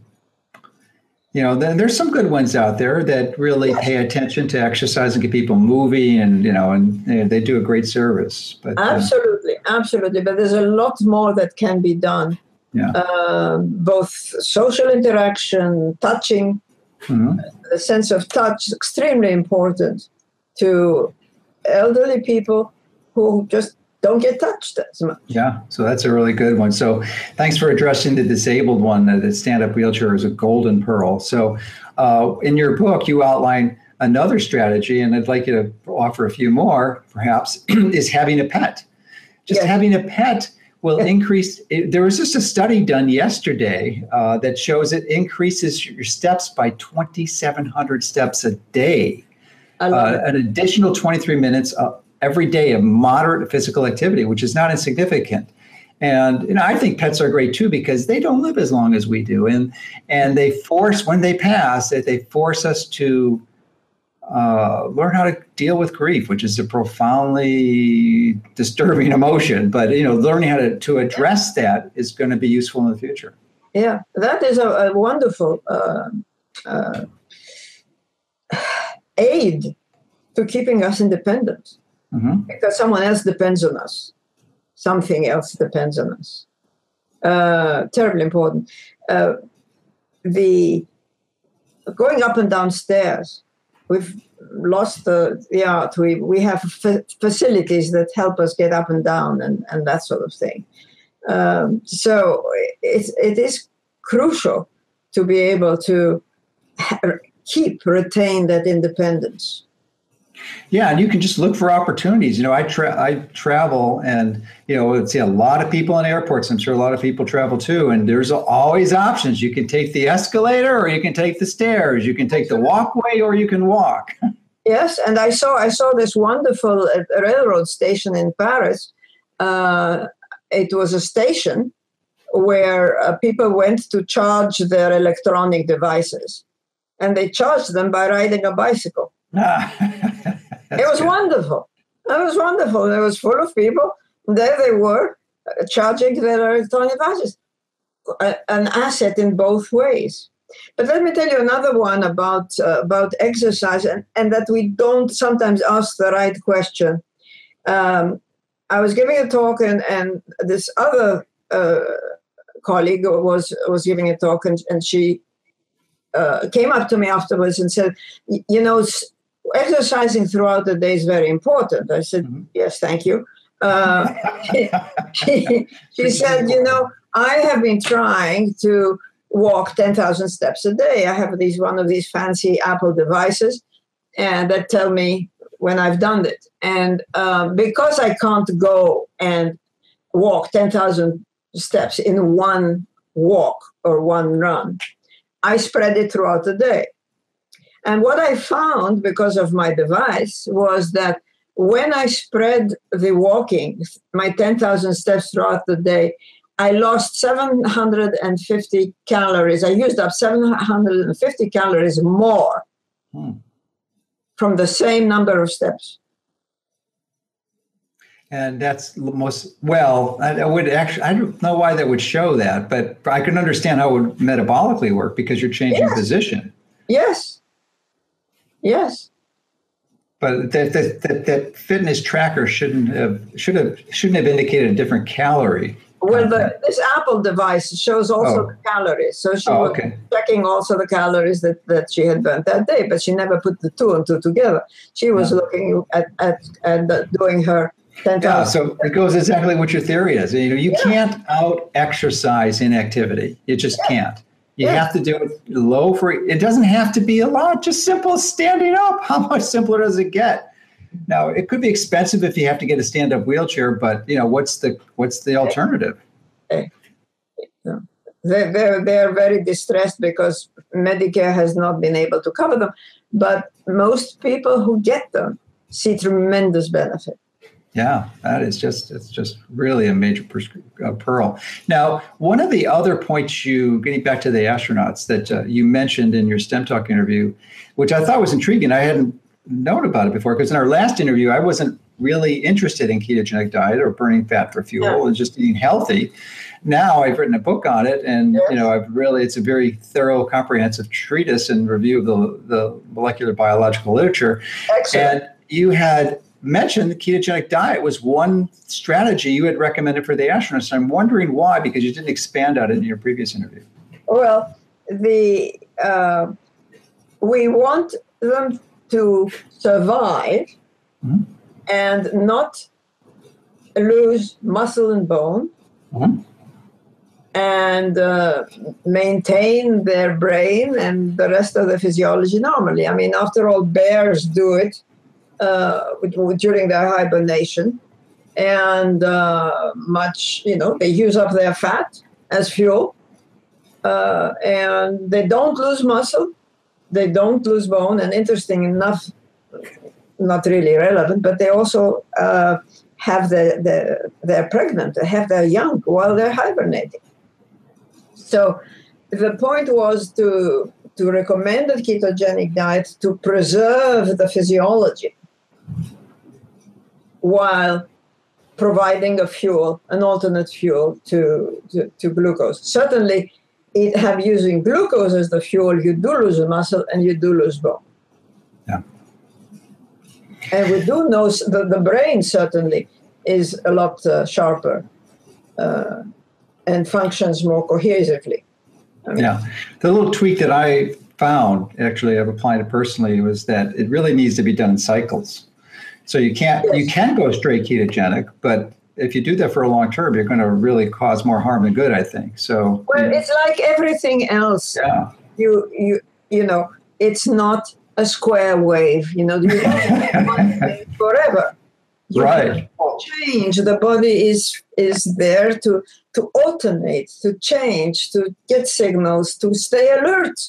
you know, then there's some good ones out there that really pay attention to exercise and get people moving, and you know, and you know, they do a great service.
But absolutely, uh, absolutely, but there's a lot more that can be done.
Yeah.
Uh, both social interaction, touching, mm-hmm. the sense of touch is extremely important to elderly people who just don't get touched as much.
Yeah, so that's a really good one. So thanks for addressing the disabled one. The stand-up wheelchair is a golden pearl. So uh, in your book, you outline another strategy, and I'd like you to offer a few more, perhaps, [clears throat] is having a pet. Just yes. having a pet will [laughs] increase. It, there was just a study done yesterday uh, that shows it increases your steps by 2,700 steps a day. Uh, an additional 23 minutes uh, every day of moderate physical activity, which is not insignificant. And you know, I think pets are great too because they don't live as long as we do, and and they force when they pass that they force us to uh, learn how to deal with grief, which is a profoundly disturbing emotion. But you know, learning how to to address that is going to be useful in the future.
Yeah, that is a, a wonderful uh, uh, [sighs] aid to keeping us independent mm-hmm. because someone else depends on us. Something else depends on us. Uh, terribly important. Uh, the going up and down stairs, we've lost the, the art. We, we have facilities that help us get up and down and, and that sort of thing. Um, so it, it is crucial to be able to keep, retain that independence.
Yeah, and you can just look for opportunities. You know, I tra- I travel, and you know, I see a lot of people in airports. I'm sure a lot of people travel too. And there's always options. You can take the escalator, or you can take the stairs. You can take the walkway, or you can walk.
Yes, and I saw I saw this wonderful uh, railroad station in Paris. Uh, it was a station where uh, people went to charge their electronic devices, and they charged them by riding a bicycle. [laughs] it was good. wonderful. It was wonderful. It was full of people. There they were uh, charging their electronic devices. an asset in both ways. But let me tell you another one about uh, about exercise, and, and that we don't sometimes ask the right question. Um, I was giving a talk, and, and this other uh, colleague was was giving a talk, and, and she uh, came up to me afterwards and said, "You know, exercising throughout the day is very important. I said, mm-hmm. yes, thank you. Uh, [laughs] she, she said, you know, I have been trying to walk 10,000 steps a day. I have these one of these fancy Apple devices and that tell me when I've done it. And um, because I can't go and walk 10,000 steps in one walk or one run, I spread it throughout the day. And what I found because of my device was that when I spread the walking, my 10,000 steps throughout the day, I lost 750 calories. I used up 750 calories more hmm. from the same number of steps.
And that's most well. I, would actually. I don't know why that would show that, but I can understand how it would metabolically work because you're changing yes. position.
Yes, Yes.
But that, that, that, that fitness tracker shouldn't have should have shouldn't have indicated a different calorie.
Well, the, this Apple device shows also oh. the calories. So she oh, okay. was checking also the calories that, that she had burnt that day, but she never put the two and two together. She was looking at, at, at doing her 10,
yeah, so it goes exactly what your theory is. You know, you yeah. can't out exercise inactivity. You just yeah. can't. You yeah. have to do it low for it doesn't have to be a lot, just simple standing up. [laughs] How much simpler does it get? Now it could be expensive if you have to get a stand-up wheelchair, but you know what's the what's the alternative?
They're, they're, they're very distressed because Medicare has not been able to cover them. But most people who get them see tremendous benefit.
Yeah, that is just it's just really a major uh, pearl. Now, one of the other points you getting back to the astronauts that uh, you mentioned in your STEM Talk interview, which I thought was intriguing. I hadn't known about it before because in our last interview, I wasn't really interested in ketogenic diet or burning fat for fuel yeah. and just eating healthy. Now I've written a book on it, and yes. you know I've really it's a very thorough, comprehensive treatise and review of the the molecular biological literature.
Excellent.
And you had mentioned the ketogenic diet was one strategy you had recommended for the astronauts. I'm wondering why, because you didn't expand on it in your previous interview.
Well, the uh, we want them to survive mm-hmm. and not lose muscle and bone. Mm-hmm. And uh, maintain their brain and the rest of the physiology normally. I mean, after all, bears do it uh, during their hibernation, and uh, much you know they use up their fat as fuel, uh, and they don't lose muscle, they don't lose bone, and interesting enough, not really relevant, but they also uh, have the, the they're pregnant, they have their young while they're hibernating. So the point was to to recommend a ketogenic diet to preserve the physiology while providing a fuel, an alternate fuel to, to, to, glucose. Certainly, it have using glucose as the fuel, you do lose muscle and you do lose bone.
Yeah.
And we do know that the brain certainly is a lot uh, sharper uh, and functions more cohesively.
I mean, yeah. The little tweak that I found, actually, I've applied it personally, was that it really needs to be done in cycles. So you can't yes. you can go straight ketogenic, but if you do that for a long term, you're going to really cause more harm than good. I think so.
Well, it's like everything else.
Yeah.
You you you know it's not a square wave. You know, you [laughs] forever. You
right.
Change. The body is is there to to alternate, to change, to get signals, to stay alert.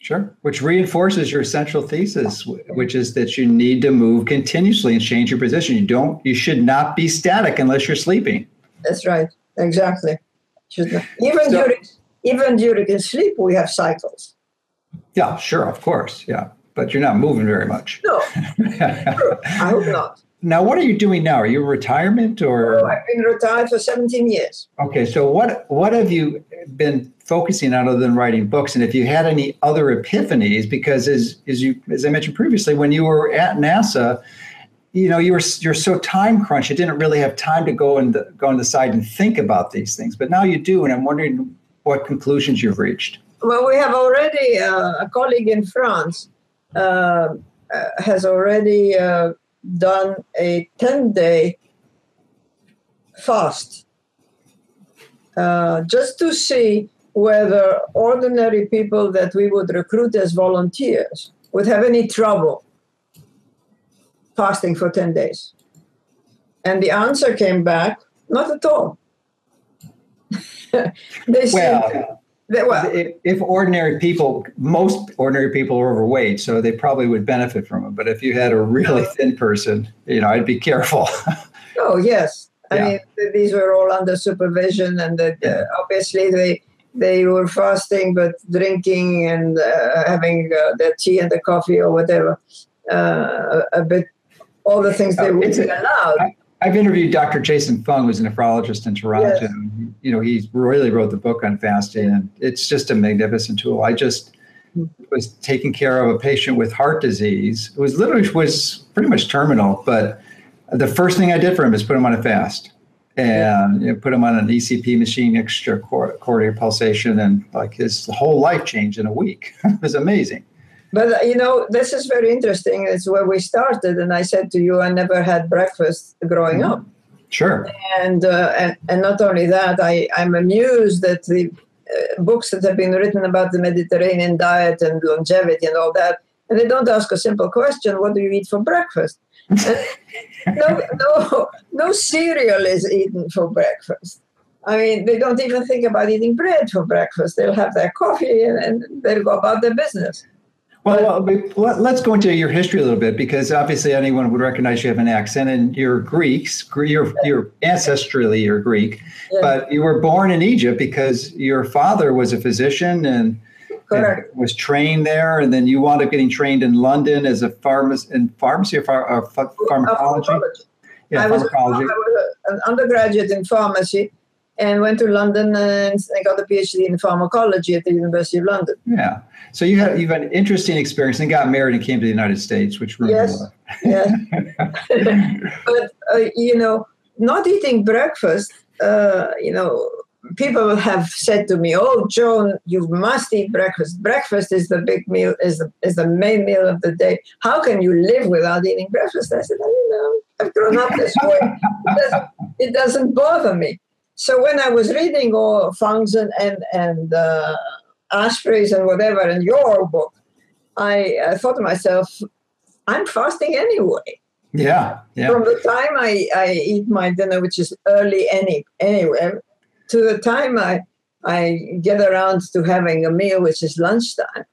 Sure. Which reinforces your central thesis, which is that you need to move continuously and change your position. You don't. You should not be static unless you're sleeping.
That's right. Exactly. Even so, during even during sleep, we have cycles.
Yeah. Sure. Of course. Yeah. But you're not moving very much.
No. [laughs] I hope not.
Now, what are you doing now? Are you in retirement or?
Oh, I've been retired for 17 years.
Okay, so what what have you been focusing on other than writing books? And if you had any other epiphanies, because as as you as I mentioned previously, when you were at NASA, you know you were you're so time crunched, you didn't really have time to go and go on the side and think about these things. But now you do, and I'm wondering what conclusions you've reached.
Well, we have already uh, a colleague in France uh, uh has already uh, done a 10 day fast uh, just to see whether ordinary people that we would recruit as volunteers would have any trouble fasting for 10 days. And the answer came back not at all. [laughs]
they said, if, if, ordinary people, most ordinary people are overweight, so they probably would benefit from it. But if you had a really thin person, you know, I'd be careful. [laughs]
oh yes, I yeah. mean these were all under supervision, and the, yeah. obviously they they were fasting but drinking and uh, having uh, their tea and the coffee or whatever, uh, a bit all the things they would be allowed. I,
I've interviewed Dr. Jason Fung, who's a nephrologist in Toronto. Yes. You know, he really wrote the book on fasting, and it's just a magnificent tool. I just mm-hmm. was taking care of a patient with heart disease. It was literally was pretty much terminal, but the first thing I did for him is put him on a fast and you know, put him on an ECP machine, extracordial pulsation, and like his whole life changed in a week. [laughs] it was amazing.
But uh, you know, this is very interesting. It's where we started, and I said to you, I never had breakfast growing mm-hmm. up.
Sure.
And, uh, and and not only that, I I'm amused that the uh, books that have been written about the Mediterranean diet and longevity and all that, and they don't ask a simple question: What do you eat for breakfast? [laughs] no, no, no cereal is eaten for breakfast. I mean, they don't even think about eating bread for breakfast. They'll have their coffee and, and they'll go about their business.
Well, well, let's go into your history a little bit because obviously anyone would recognize you have an accent and you're Greeks, you're, you're ancestrally you're Greek, yeah. but you were born in Egypt because your father was a physician and, and, was trained there, and then you wound up getting trained in London as a pharmacist in pharmacy or phar- uh, pharmacology.
pharmacology. Yeah, I pharmacology. Was, I was an undergraduate in pharmacy and went to London and I got a PhD in pharmacology at the University of London.
Yeah. So you had you've had an interesting experience and got married and came to the United States, which
really yes, yes. [laughs] [laughs] but uh, you know, not eating breakfast, uh, you know, people have said to me, "Oh, Joan, you must eat breakfast. Breakfast is the big meal, is the is the main meal of the day. How can you live without eating breakfast?" I said, "You know, I've grown up this way. It doesn't, it doesn't bother me." So when I was reading all Fung's and and, and uh, Asprey's and whatever in your book, I, I thought to myself, I'm fasting anyway.
Yeah, yeah.
From the time I, I eat my dinner, which is early any anyway, to the time I I get around to having a meal, which is lunchtime,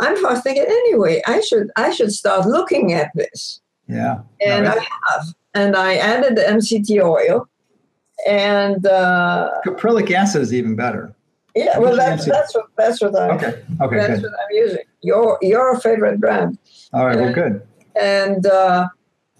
I'm fasting it anyway. I should I should start looking at this.
Yeah.
And no, I have. And I added the MCT oil and uh,
caprylic acid is even better.
Yeah, well, that's that's what that's what
I'm. Okay, okay,
that's good. what I'm using. Your your favorite brand.
All right, and, well, good.
And uh,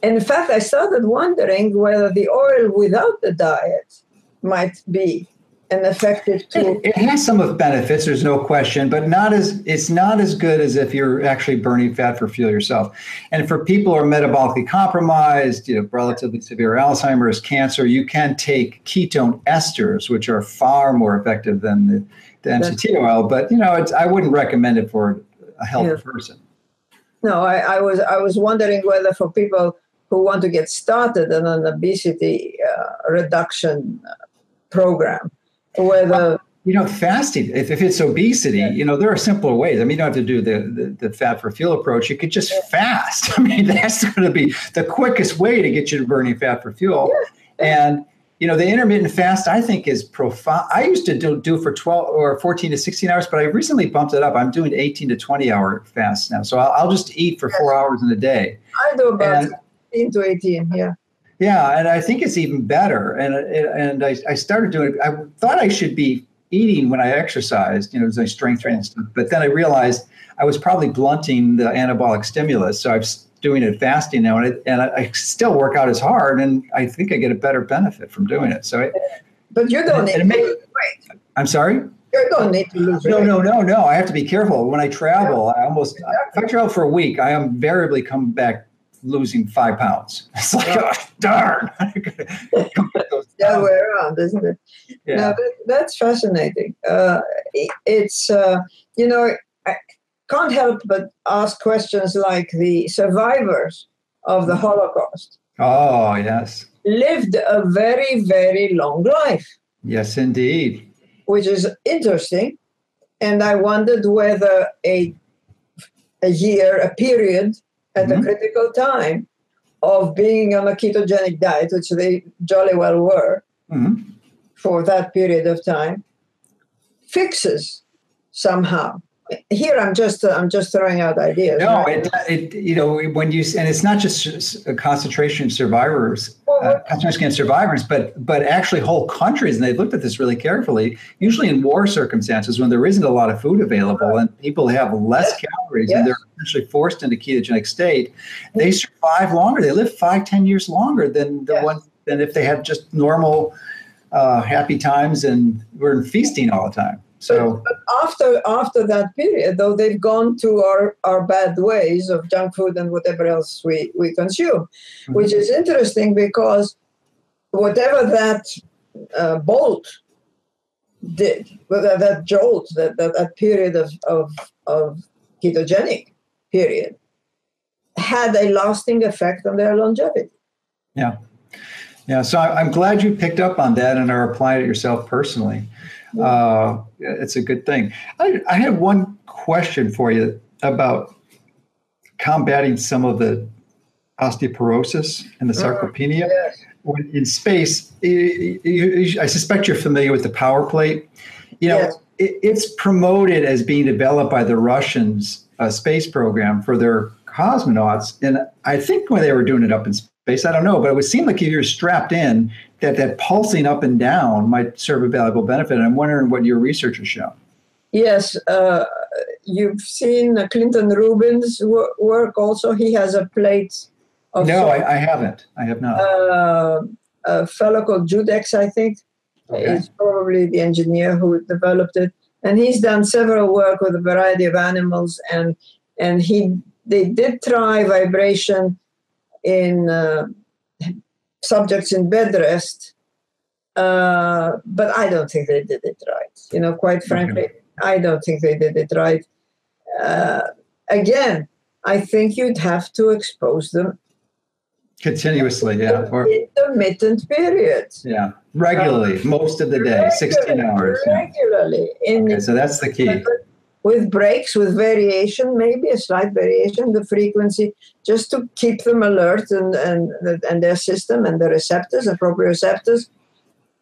in fact, I started wondering whether the oil without the diet might be an effective tool.
It, it, has some of benefits, there's no question, but not as it's not as good as if you're actually burning fat for fuel yourself. And for people who are metabolically compromised, you know, relatively severe Alzheimer's, cancer, you can take ketone esters, which are far more effective than the, the MCT oil. But you know, I wouldn't recommend it for a healthy yeah. person.
No, I, I was I was wondering whether for people who want to get started on an obesity uh, reduction uh, program, whether uh,
You know, fasting, if, if it's obesity, yeah. you know, there are simpler ways. I mean, you don't have to do the, the, the fat for fuel approach. You could just yeah. fast. [laughs] I mean, that's going to be the quickest way to get you to burning fat for fuel. Yeah. And, you know, the intermittent fast, I think, is profound. I used to do, do for 12 or 14 to 16 hours, but I recently bumped it up. I'm doing 18 to 20 hour fast now. So I'll, I'll just eat for four hours in a day.
I do about and, 15 to 18, yeah.
Yeah, and I think it's even better. And and I, I started doing. I thought I should be eating when I exercised, you know, as I strength training stuff. But then I realized I was probably blunting the anabolic stimulus. So I'm doing it fasting now, and, it, and I, I, still work out as hard, and I think I get a better benefit from doing it. So, it,
but you're going to weight.
I'm sorry.
You don't need to lose
no. No, no, no, no. I have to be careful when I travel. I almost if I travel for a week, I invariably come back losing five pounds. [laughs] It's like, oh, [laughs] darn.
the other way around, isn't it? Yeah. No, that, that's fascinating. Uh, it's, uh, you know, I can't help but ask questions like the survivors of the Holocaust.
Oh, yes.
Lived a very, very long life.
Yes, indeed.
Which is interesting. And I wondered whether a, a year, a period at mm-hmm. a critical time of being on a ketogenic diet, which they jolly well were mm-hmm. for that period of time, fixes somehow here i'm just uh, i'm just throwing out ideas
no right? it, it, you know when you and it's not just a concentration survivors uh, concentration camp survivors but but actually whole countries and they looked at this really carefully usually in war circumstances when there isn't a lot of food available and people have less yes. calories yes. and they're essentially forced into ketogenic state they survive longer they live five ten years longer than the yes. one than if they had just normal uh, happy times and were in feasting all the time so
but, after after that period, though, they've gone to our, our bad ways of junk food and whatever else we, we consume, mm-hmm. which is interesting because whatever that uh, bolt did, whether that jolt, that, that, that period of, of, of ketogenic period, had a lasting effect on their longevity.
Yeah. Yeah. So I'm glad you picked up on that and are applying it yourself personally uh, it's a good thing. I, I have one question for you about combating some of the osteoporosis and the uh-huh. sarcopenia. Yes. When in space, I suspect you're familiar with the power plate. You know, yes. it, it's promoted as being developed by the Russians uh, space program for their cosmonauts, and I think when they were doing it up in space, I don't know, but it would seem like if you're strapped in, that that pulsing up and down might serve a valuable benefit. And I'm wondering what your research has shown.
Yes, uh, you've seen Clinton Rubin's work also. He has a plate
of. No, I, I, haven't. I have not.
Uh, a fellow called Judex, I think, okay. is probably the engineer who developed it. And he's done several work with a variety of animals, and and he they did try vibration in uh, subjects in bed rest, uh, but I don't think they did it right. You know, quite frankly, I don't think they did it right. Uh, again, I think you'd have to expose them
continuously, yeah,
or intermittent periods.
Yeah, regularly, uh, most of the day, sixteen hours.
Regularly,
yeah. okay, so that's the key
with breaks, with variation, maybe a slight variation, the frequency, just to keep them alert and, and, and their system and the receptors, the proprioceptors,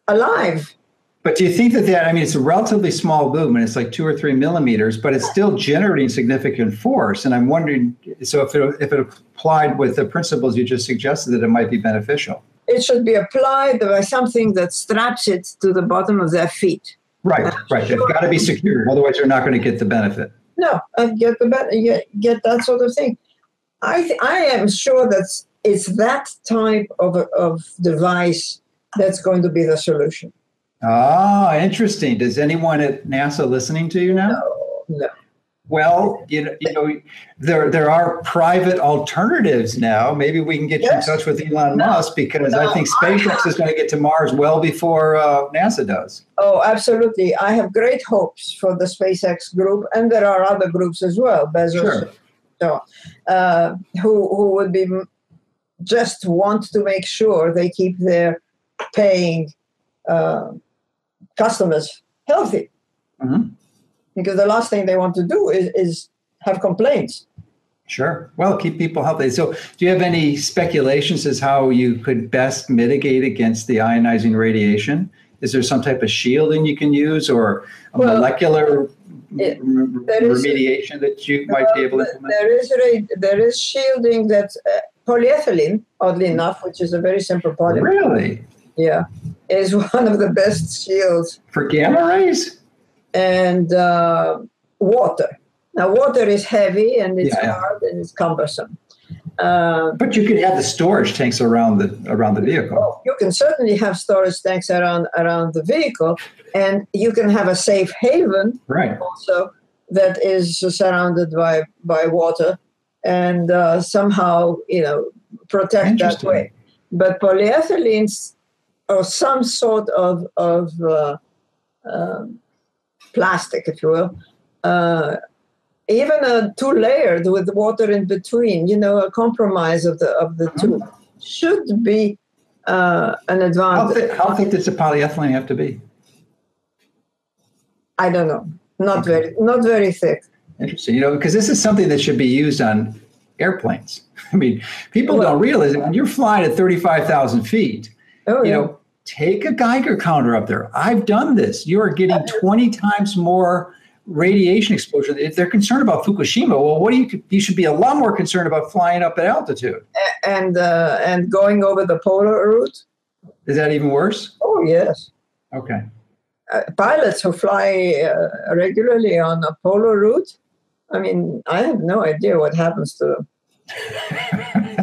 alive.
But do you think that that, I mean, it's a relatively small movement, it's like two or three millimeters, but it's still generating significant force. And I'm wondering, so if it, if it applied with the principles you just suggested, that it might be beneficial.
It should be applied by something that straps it to the bottom of their feet.
Right, right. They've got to be secured, otherwise they're not going to get the benefit.
No, get the be- get, get that sort of thing. I th- I am sure that it's that type of of device that's going to be the solution.
Ah, interesting. Does anyone at NASA listening to you now?
No, no.
Well, you know, you know, there there are private alternatives now. Maybe we can get yes. you in touch with Elon no, Musk because no, I think SpaceX I is going to get to Mars well before uh, NASA does.
Oh, absolutely! I have great hopes for the SpaceX group, and there are other groups as well. Bezos, sure. so, uh, who who would be just want to make sure they keep their paying uh, customers healthy
Mhm.
Because the last thing they want to do is, is have complaints.
Sure. Well, keep people healthy. So, do you have any speculations as how you could best mitigate against the ionizing radiation? Is there some type of shielding you can use, or a
Well,
molecular
it-
r-
there is-
remediation that you might be able to implement?
There is there is shielding that uh, polyethylene, oddly enough, which is a very simple polymer,
Really?
yeah, is [laughs] one of the best shields.
For gamma rays?
And uh, water. Now, water is heavy and it's
Yeah,
hard and it's cumbersome. Uh,
But you could have the storage tanks around the around the vehicle.
well, you can certainly have storage tanks around around the vehicle, and you can have a safe haven
Right.
also that is surrounded by by water and uh, somehow you know protect that way but polyethylenes or some sort of of uh, um, plastic if you will uh, even a two layered with water in between you know a compromise of the of the two should be uh, an
How
advantage
thick, how thick does the polyethylene have to be?
i don't know not
Okay.
very not very thick
Interesting. You know, because this is something that should be used on airplanes. [laughs] I mean, people
Well-
don't realize that when you're flying at 35,000 feet,
oh
you
yeah.
know, take a Geiger counter up there. I've done this. You are getting 20 times more radiation exposure. If they're concerned about Fukushima, well, what do you, you should be a lot more concerned about flying up at altitude.
and uh, and going over the polar route.
Is that even worse?
Oh yes,
Okay.
uh, pilots who fly uh, regularly on a polar route. I mean, I have no idea what happens to them. [laughs]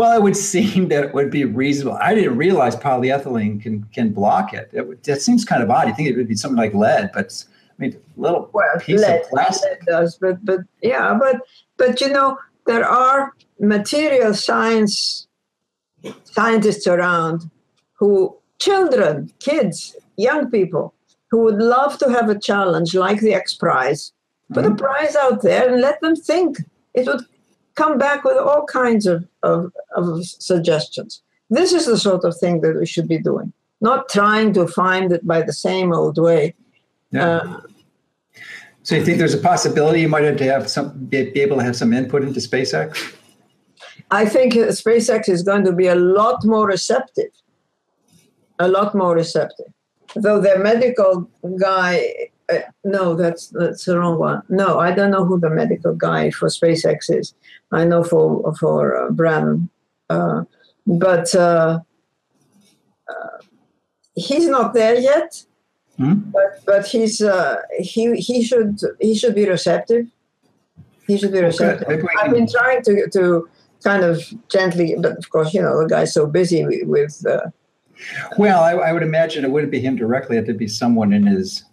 well, it would seem [laughs] that it would be reasonable. I didn't realize polyethylene can can block it. it that seems kind of odd. You think it would be something like lead, but I mean, little
Well,
piece
lead,
of plastic.
does, but but yeah, but but you know there are material science scientists around who children, kids, young people who would love to have a challenge like the X Prize. Put a mm-hmm. prize out there and let them think. It would come back with all kinds of, of, of suggestions. This is the sort of thing that we should be doing, not trying to find it by the same old way.
Yeah.
Uh,
so you think there's a possibility you might have to have some be, able to have some input into SpaceX?
I think SpaceX is going to be a lot more receptive, a lot more receptive. Though their medical guy, uh, no, that's that's the wrong one. No, I don't know who the medical guy for SpaceX is. I know for for uh, Branson, uh, but uh, uh, he's not there yet.
Hmm?
But but he's uh, he he should he should be receptive. He should be receptive.
we
I've been trying to to kind of gently, but of course, you know, the guy's so busy with. uh,
Well, I, I would imagine it wouldn't be him directly. It would be someone in his,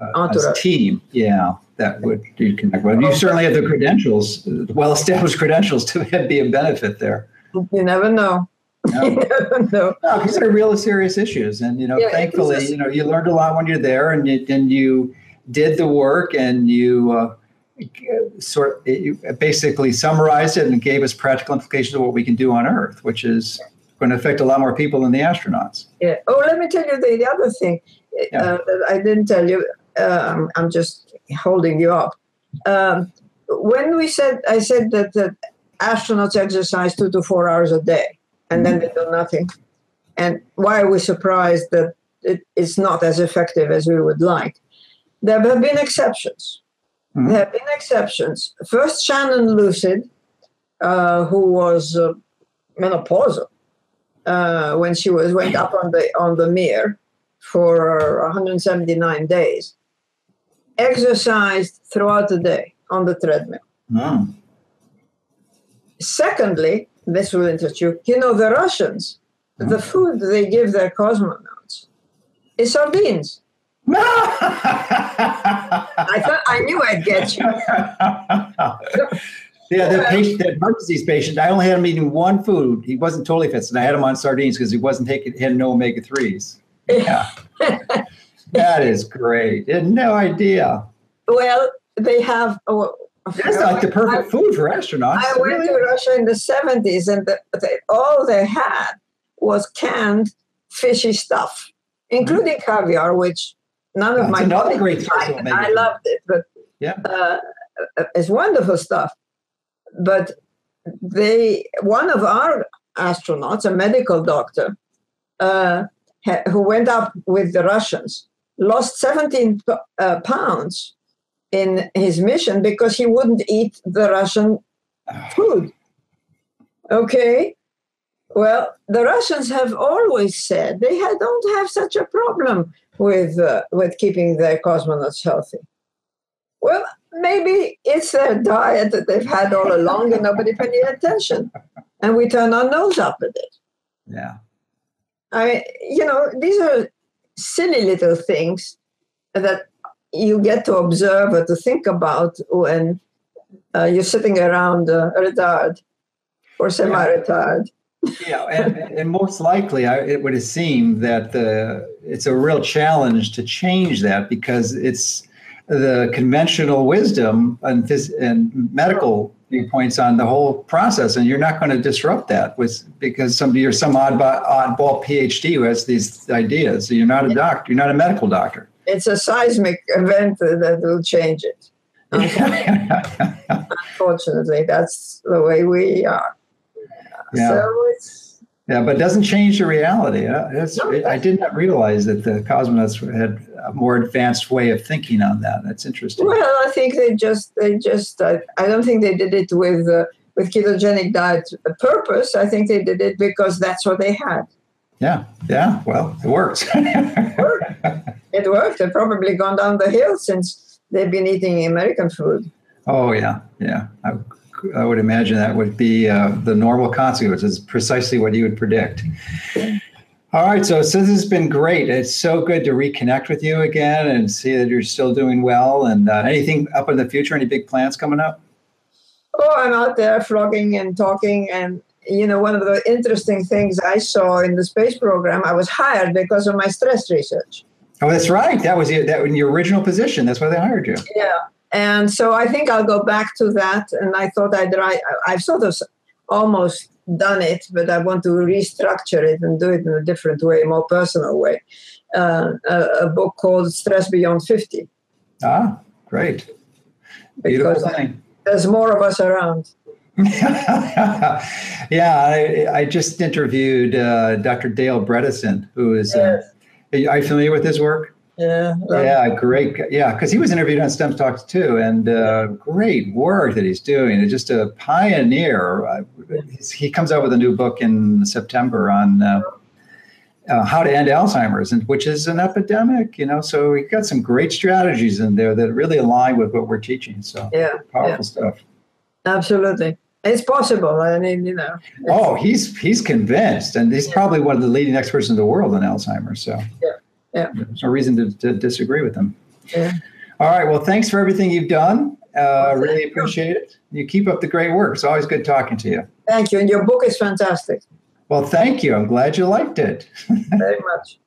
uh, his
Entourage.
team. Yeah, that would you connect with. You certainly have the credentials, well-established credentials, to [laughs] be a benefit there.
you never know.
No. [laughs]
you never know.
No, these are real serious issues, and you know,
Yeah,
thankfully,
is.
you know, you learned a lot when you're there, and you and you did the work, and you uh, sort you basically summarized it and gave us practical implications of what we can do on Earth, which is going to affect a lot more people than the astronauts.
Yeah. Oh, let me tell you the, the other thing
Yeah.
uh, that I didn't tell you. Um, I'm just holding you up. Um, when we said, I said that, that astronauts exercise two to four hours a day, and then they do nothing. And why are we surprised that it is not as effective as we would like? There have been exceptions.
Mhm.
There have been exceptions. First, Shannon Lucid, uh, who was uh, menopausal uh, when she was went up on the on the Mir for 179 days, exercised throughout the day on the treadmill.
Mm.
Secondly, this will interest you. You know the Russians, the food they give their cosmonauts is sardines. [laughs] I thought I knew I'd get you. [laughs]
yeah, the patient, that heart disease patient, I only had him eating one food. He wasn't totally fit, and I had him on sardines because he wasn't taking, had no omega threes. [laughs] Yeah, that is great. I had no idea.
Well, they have. Oh,
That's like the perfect food for astronauts.
I went to Russia in the 70s, and the, all they had was canned fishy stuff, including caviar, which none of my
another great source of
liked it.
omega
I loved it, but
Yeah.
uh, it's wonderful stuff. But they, one of our astronauts, a medical doctor, uh, who went up with the Russians, lost 17 uh, pounds in his mission because he wouldn't eat the Russian food. Okay. Well, the Russians have always said they don't have such a problem with uh, with keeping their cosmonauts healthy. Well, maybe it's their diet that they've had all along and nobody paid any attention, and we turn our nose up at it.
Yeah.
I, you know, these are silly little things that you get to observe or to think about when uh, you're sitting around uh, retired or semi-retired.
Yeah, and, and most likely, I, it would seem that the it's a real challenge to change that because it's the conventional wisdom and, phys- and medical viewpoints on the whole process, and you're not going to disrupt that with because somebody you're some oddball, oddball PhD who has these ideas. So you're not a doctor. You're not a medical doctor.
It's a seismic event that will change it. [laughs] Unfortunately, that's the way we are.
Yeah.
So it's
Yeah, but it doesn't change the reality. Uh, I did not realize that the cosmonauts had a more advanced way of thinking on that. That's interesting.
well, I think they just they just I, I don't think they did it with uh, with ketogenic diet purpose. I think they did it because that's what they had.
Yeah, yeah. Well, it works.
It worked. They've probably gone down the hill since they've been eating American food.
oh yeah, yeah. I, I would imagine that would be uh, the normal consequences, precisely what you would predict. All right, so this has been great. It's so good to reconnect with you again and see that you're still doing well. And uh, anything up in the future? Any big plans coming up?
Oh, I'm out there flogging and talking. And, you know, one of the interesting things I saw in the space program, I was hired because of my stress research.
Oh, that's right. That was your, that in your original position. That's why they hired you.
Yeah. And so I think I'll go back to that. And I thought I'd write, I've sort of almost done it, but I want to restructure it and do it in a different way, more personal way. Uh, a, a book called Stress Beyond 50.
Ah, great. Beautiful
Because
thing.
there's more of us around. [laughs]
yeah, I, I just interviewed uh, Dr. Dale Bredesen, who is. Uh, are you familiar with his work?
Yeah.
Yeah, great. Yeah, because he was interviewed on STEM Talks too, and uh, great work that he's doing. It's just a pioneer. Uh, he's- he comes out with a new book in September on uh, uh, how to end Alzheimer's, and which is an epidemic. You know, so he's got some great strategies in there that really align with what we're teaching. So
Yeah.
powerful
yeah.
stuff.
Absolutely. It's possible. I mean, you know.
Oh, he's he's convinced, and he's
Yeah.
probably one of the leading experts in the world on Alzheimer's. So
Yeah. Yeah.
there's no reason to, to disagree with them.
Yeah.
All right. Well, thanks for everything you've done. Uh, really appreciate it. You keep up the great work. It's always good talking to you.
Thank you. And your book is fantastic.
Well, thank you. I'm glad you liked it. [laughs]
Very much.